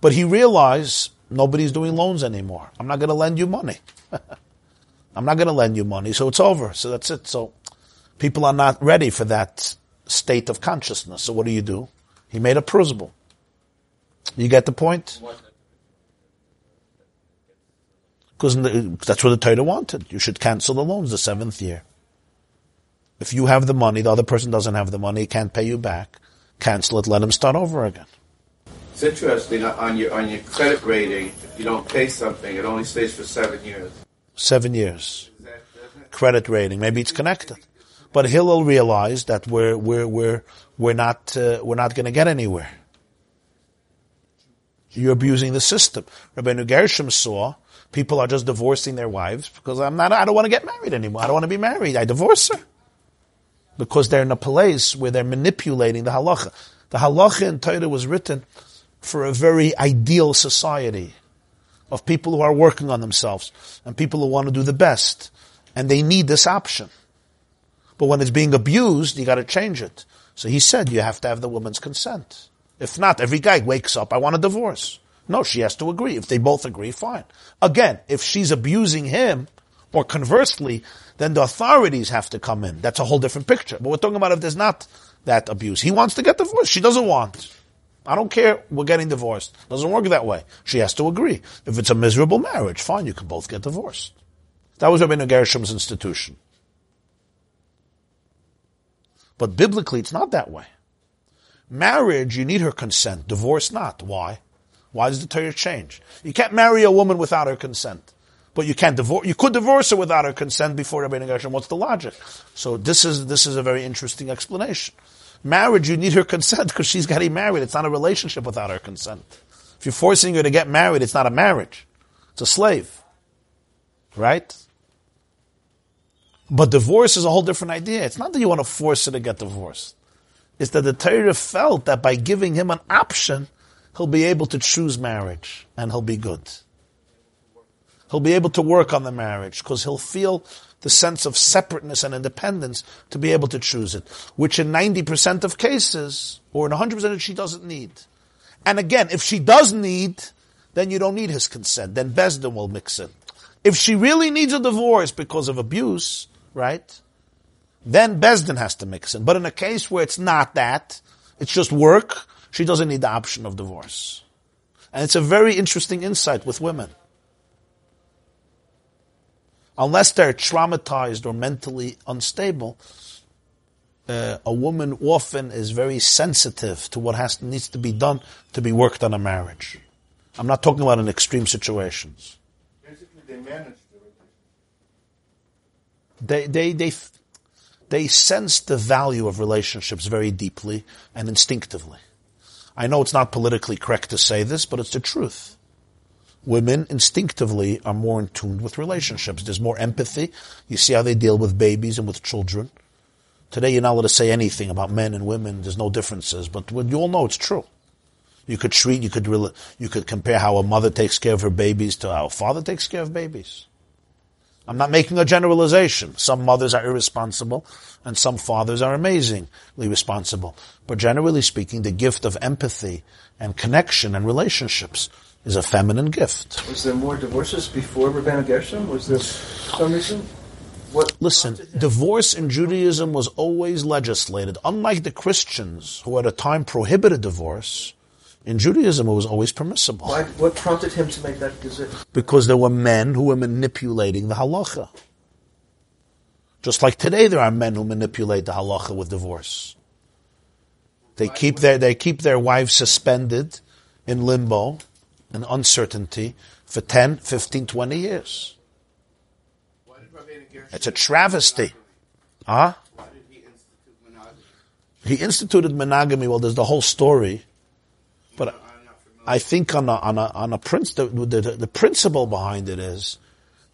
But he realized nobody's doing loans anymore. I'm not going to lend you money. I'm not going to lend you money, so it's over. So that's it. So people are not ready for that state of consciousness. So what do you do? He made a prusbul. You get the point? Because that's what the Torah wanted. You should cancel the loans the seventh year. If you have the money, the other person doesn't have the money, can't pay you back, cancel it, let him start over again. It's interesting on your on your credit rating. If you don't pay something, it only stays for seven years. Seven years. Credit rating. Maybe it's connected. But Hillel realized that we're we're we're we're not uh, we're not going to get anywhere. You're abusing the system. Rabbeinu Gershom saw people are just divorcing their wives because I'm not, I don't want to get married anymore. I don't want to be married. I divorce her. Because they're in a place where they're manipulating the halacha. The halacha in Torah was written for a very ideal society of people who are working on themselves and people who want to do the best. And they need this option. But when it's being abused, you gotta change it. So he said you have to have the woman's consent. If not, every guy wakes up, I want a divorce. No, she has to agree. If they both agree, fine. Again, if she's abusing him, or conversely, then the authorities have to come in. That's a whole different picture. But we're talking about if there's not that abuse. He wants to get divorced. She doesn't want. I don't care. We're getting divorced. Doesn't work that way. She has to agree. If it's a miserable marriage, fine. You can both get divorced. That was Rabbi Gershom's institution. But biblically, it's not that way. Marriage, you need her consent. Divorce, not. Why? Why does the Torah change? You can't marry a woman without her consent. But you can't divorce, you could divorce her without her consent before Rabbi Gershom. What's the logic? So this is, this is a very interesting explanation. Marriage, you need her consent because she's getting married. It's not a relationship without her consent. If you're forcing her to get married, it's not a marriage. It's a slave. Right? But divorce is a whole different idea. It's not that you want to force her to get divorced. It's that the Torah felt that by giving him an option, he'll be able to choose marriage and he'll be good. He'll be able to work on the marriage because he'll feel the sense of separateness and independence to be able to choose it, which in 90% of cases, or in 100% she doesn't need. And again, if she does need, then you don't need his consent. Then Besdin will mix in. If she really needs a divorce because of abuse, right? Then Besdin has to mix in. But in a case where it's not that, it's just work, she doesn't need the option of divorce. And it's a very interesting insight with women. Unless they're traumatized or mentally unstable, uh, a woman often is very sensitive to what has needs to be done to be worked on a marriage. I'm not talking about in extreme situations. Basically, they manage they, they, they, they sense the value of relationships very deeply and instinctively. I know it's not politically correct to say this, but it's the truth. Women instinctively are more in tune with relationships. There's more empathy. You see how they deal with babies and with children. Today you're not allowed to say anything about men and women. There's no differences, but you all know it's true. You could treat, you could, you could compare how a mother takes care of her babies to how a father takes care of babies. I'm not making a generalization. Some mothers are irresponsible and some fathers are amazingly responsible. But generally speaking, the gift of empathy and connection and relationships is a feminine gift. Was there more divorces before Rabbeinu Gershom? Was there some reason? What Listen, divorce in Judaism was always legislated. Unlike the Christians, who at a time prohibited divorce, in Judaism, it was always permissible. Why, what prompted him to make that decision? Because there were men who were manipulating the halacha. Just like today, there are men who manipulate the halacha with divorce. They keep their they keep their wives suspended in limbo and uncertainty for 10, 15, 20 years. It's a travesty. Huh? He instituted monogamy. Well, there's the whole story. But I think on a, on a, on a prince, the, the, the principle behind it is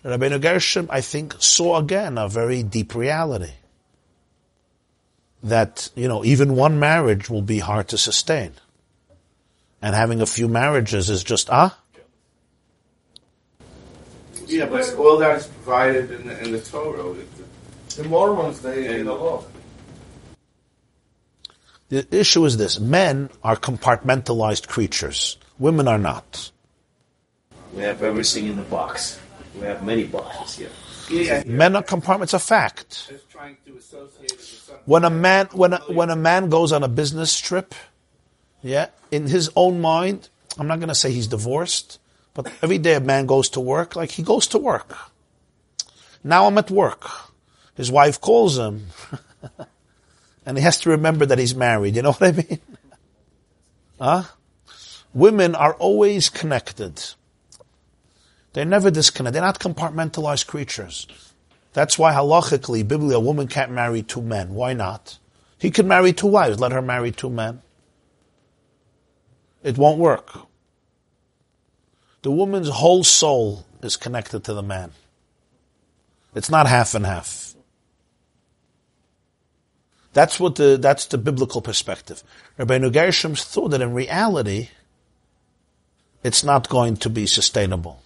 that Rabbeinu Gershom, I think, saw again a very deep reality. That, you know, even one marriage will be hard to sustain. And having a few marriages is just, ah? Yeah, but all that is provided in the, in the Torah. The Mormons, they, in the law. The issue is this. Men are compartmentalized creatures. Women are not. We have everything in the box. We have many boxes here. Yeah. Men are compartments. A fact. When a man, when a, when a man goes on a business trip, yeah, in his own mind, I'm not going to say he's divorced, but every day a man goes to work, like he goes to work. Now I'm at work. His wife calls him. and he has to remember that he's married. You know what I mean? Huh? Women are always connected. They're never disconnected. They're not compartmentalized creatures. That's why halachically, biblically, a woman can't marry two men. Why not? He could marry two wives. Let her marry two men. It won't work. The woman's whole soul is connected to the man. It's not half and half. That's what the that's the biblical perspective. Rabbeinu Gershom's thought that in reality, it's not going to be sustainable.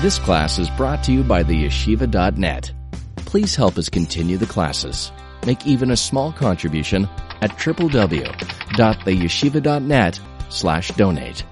This class is brought to you by the yeshiva.net. Please help us continue the classes. Make even a small contribution at www.theyeshiva.net slash donate.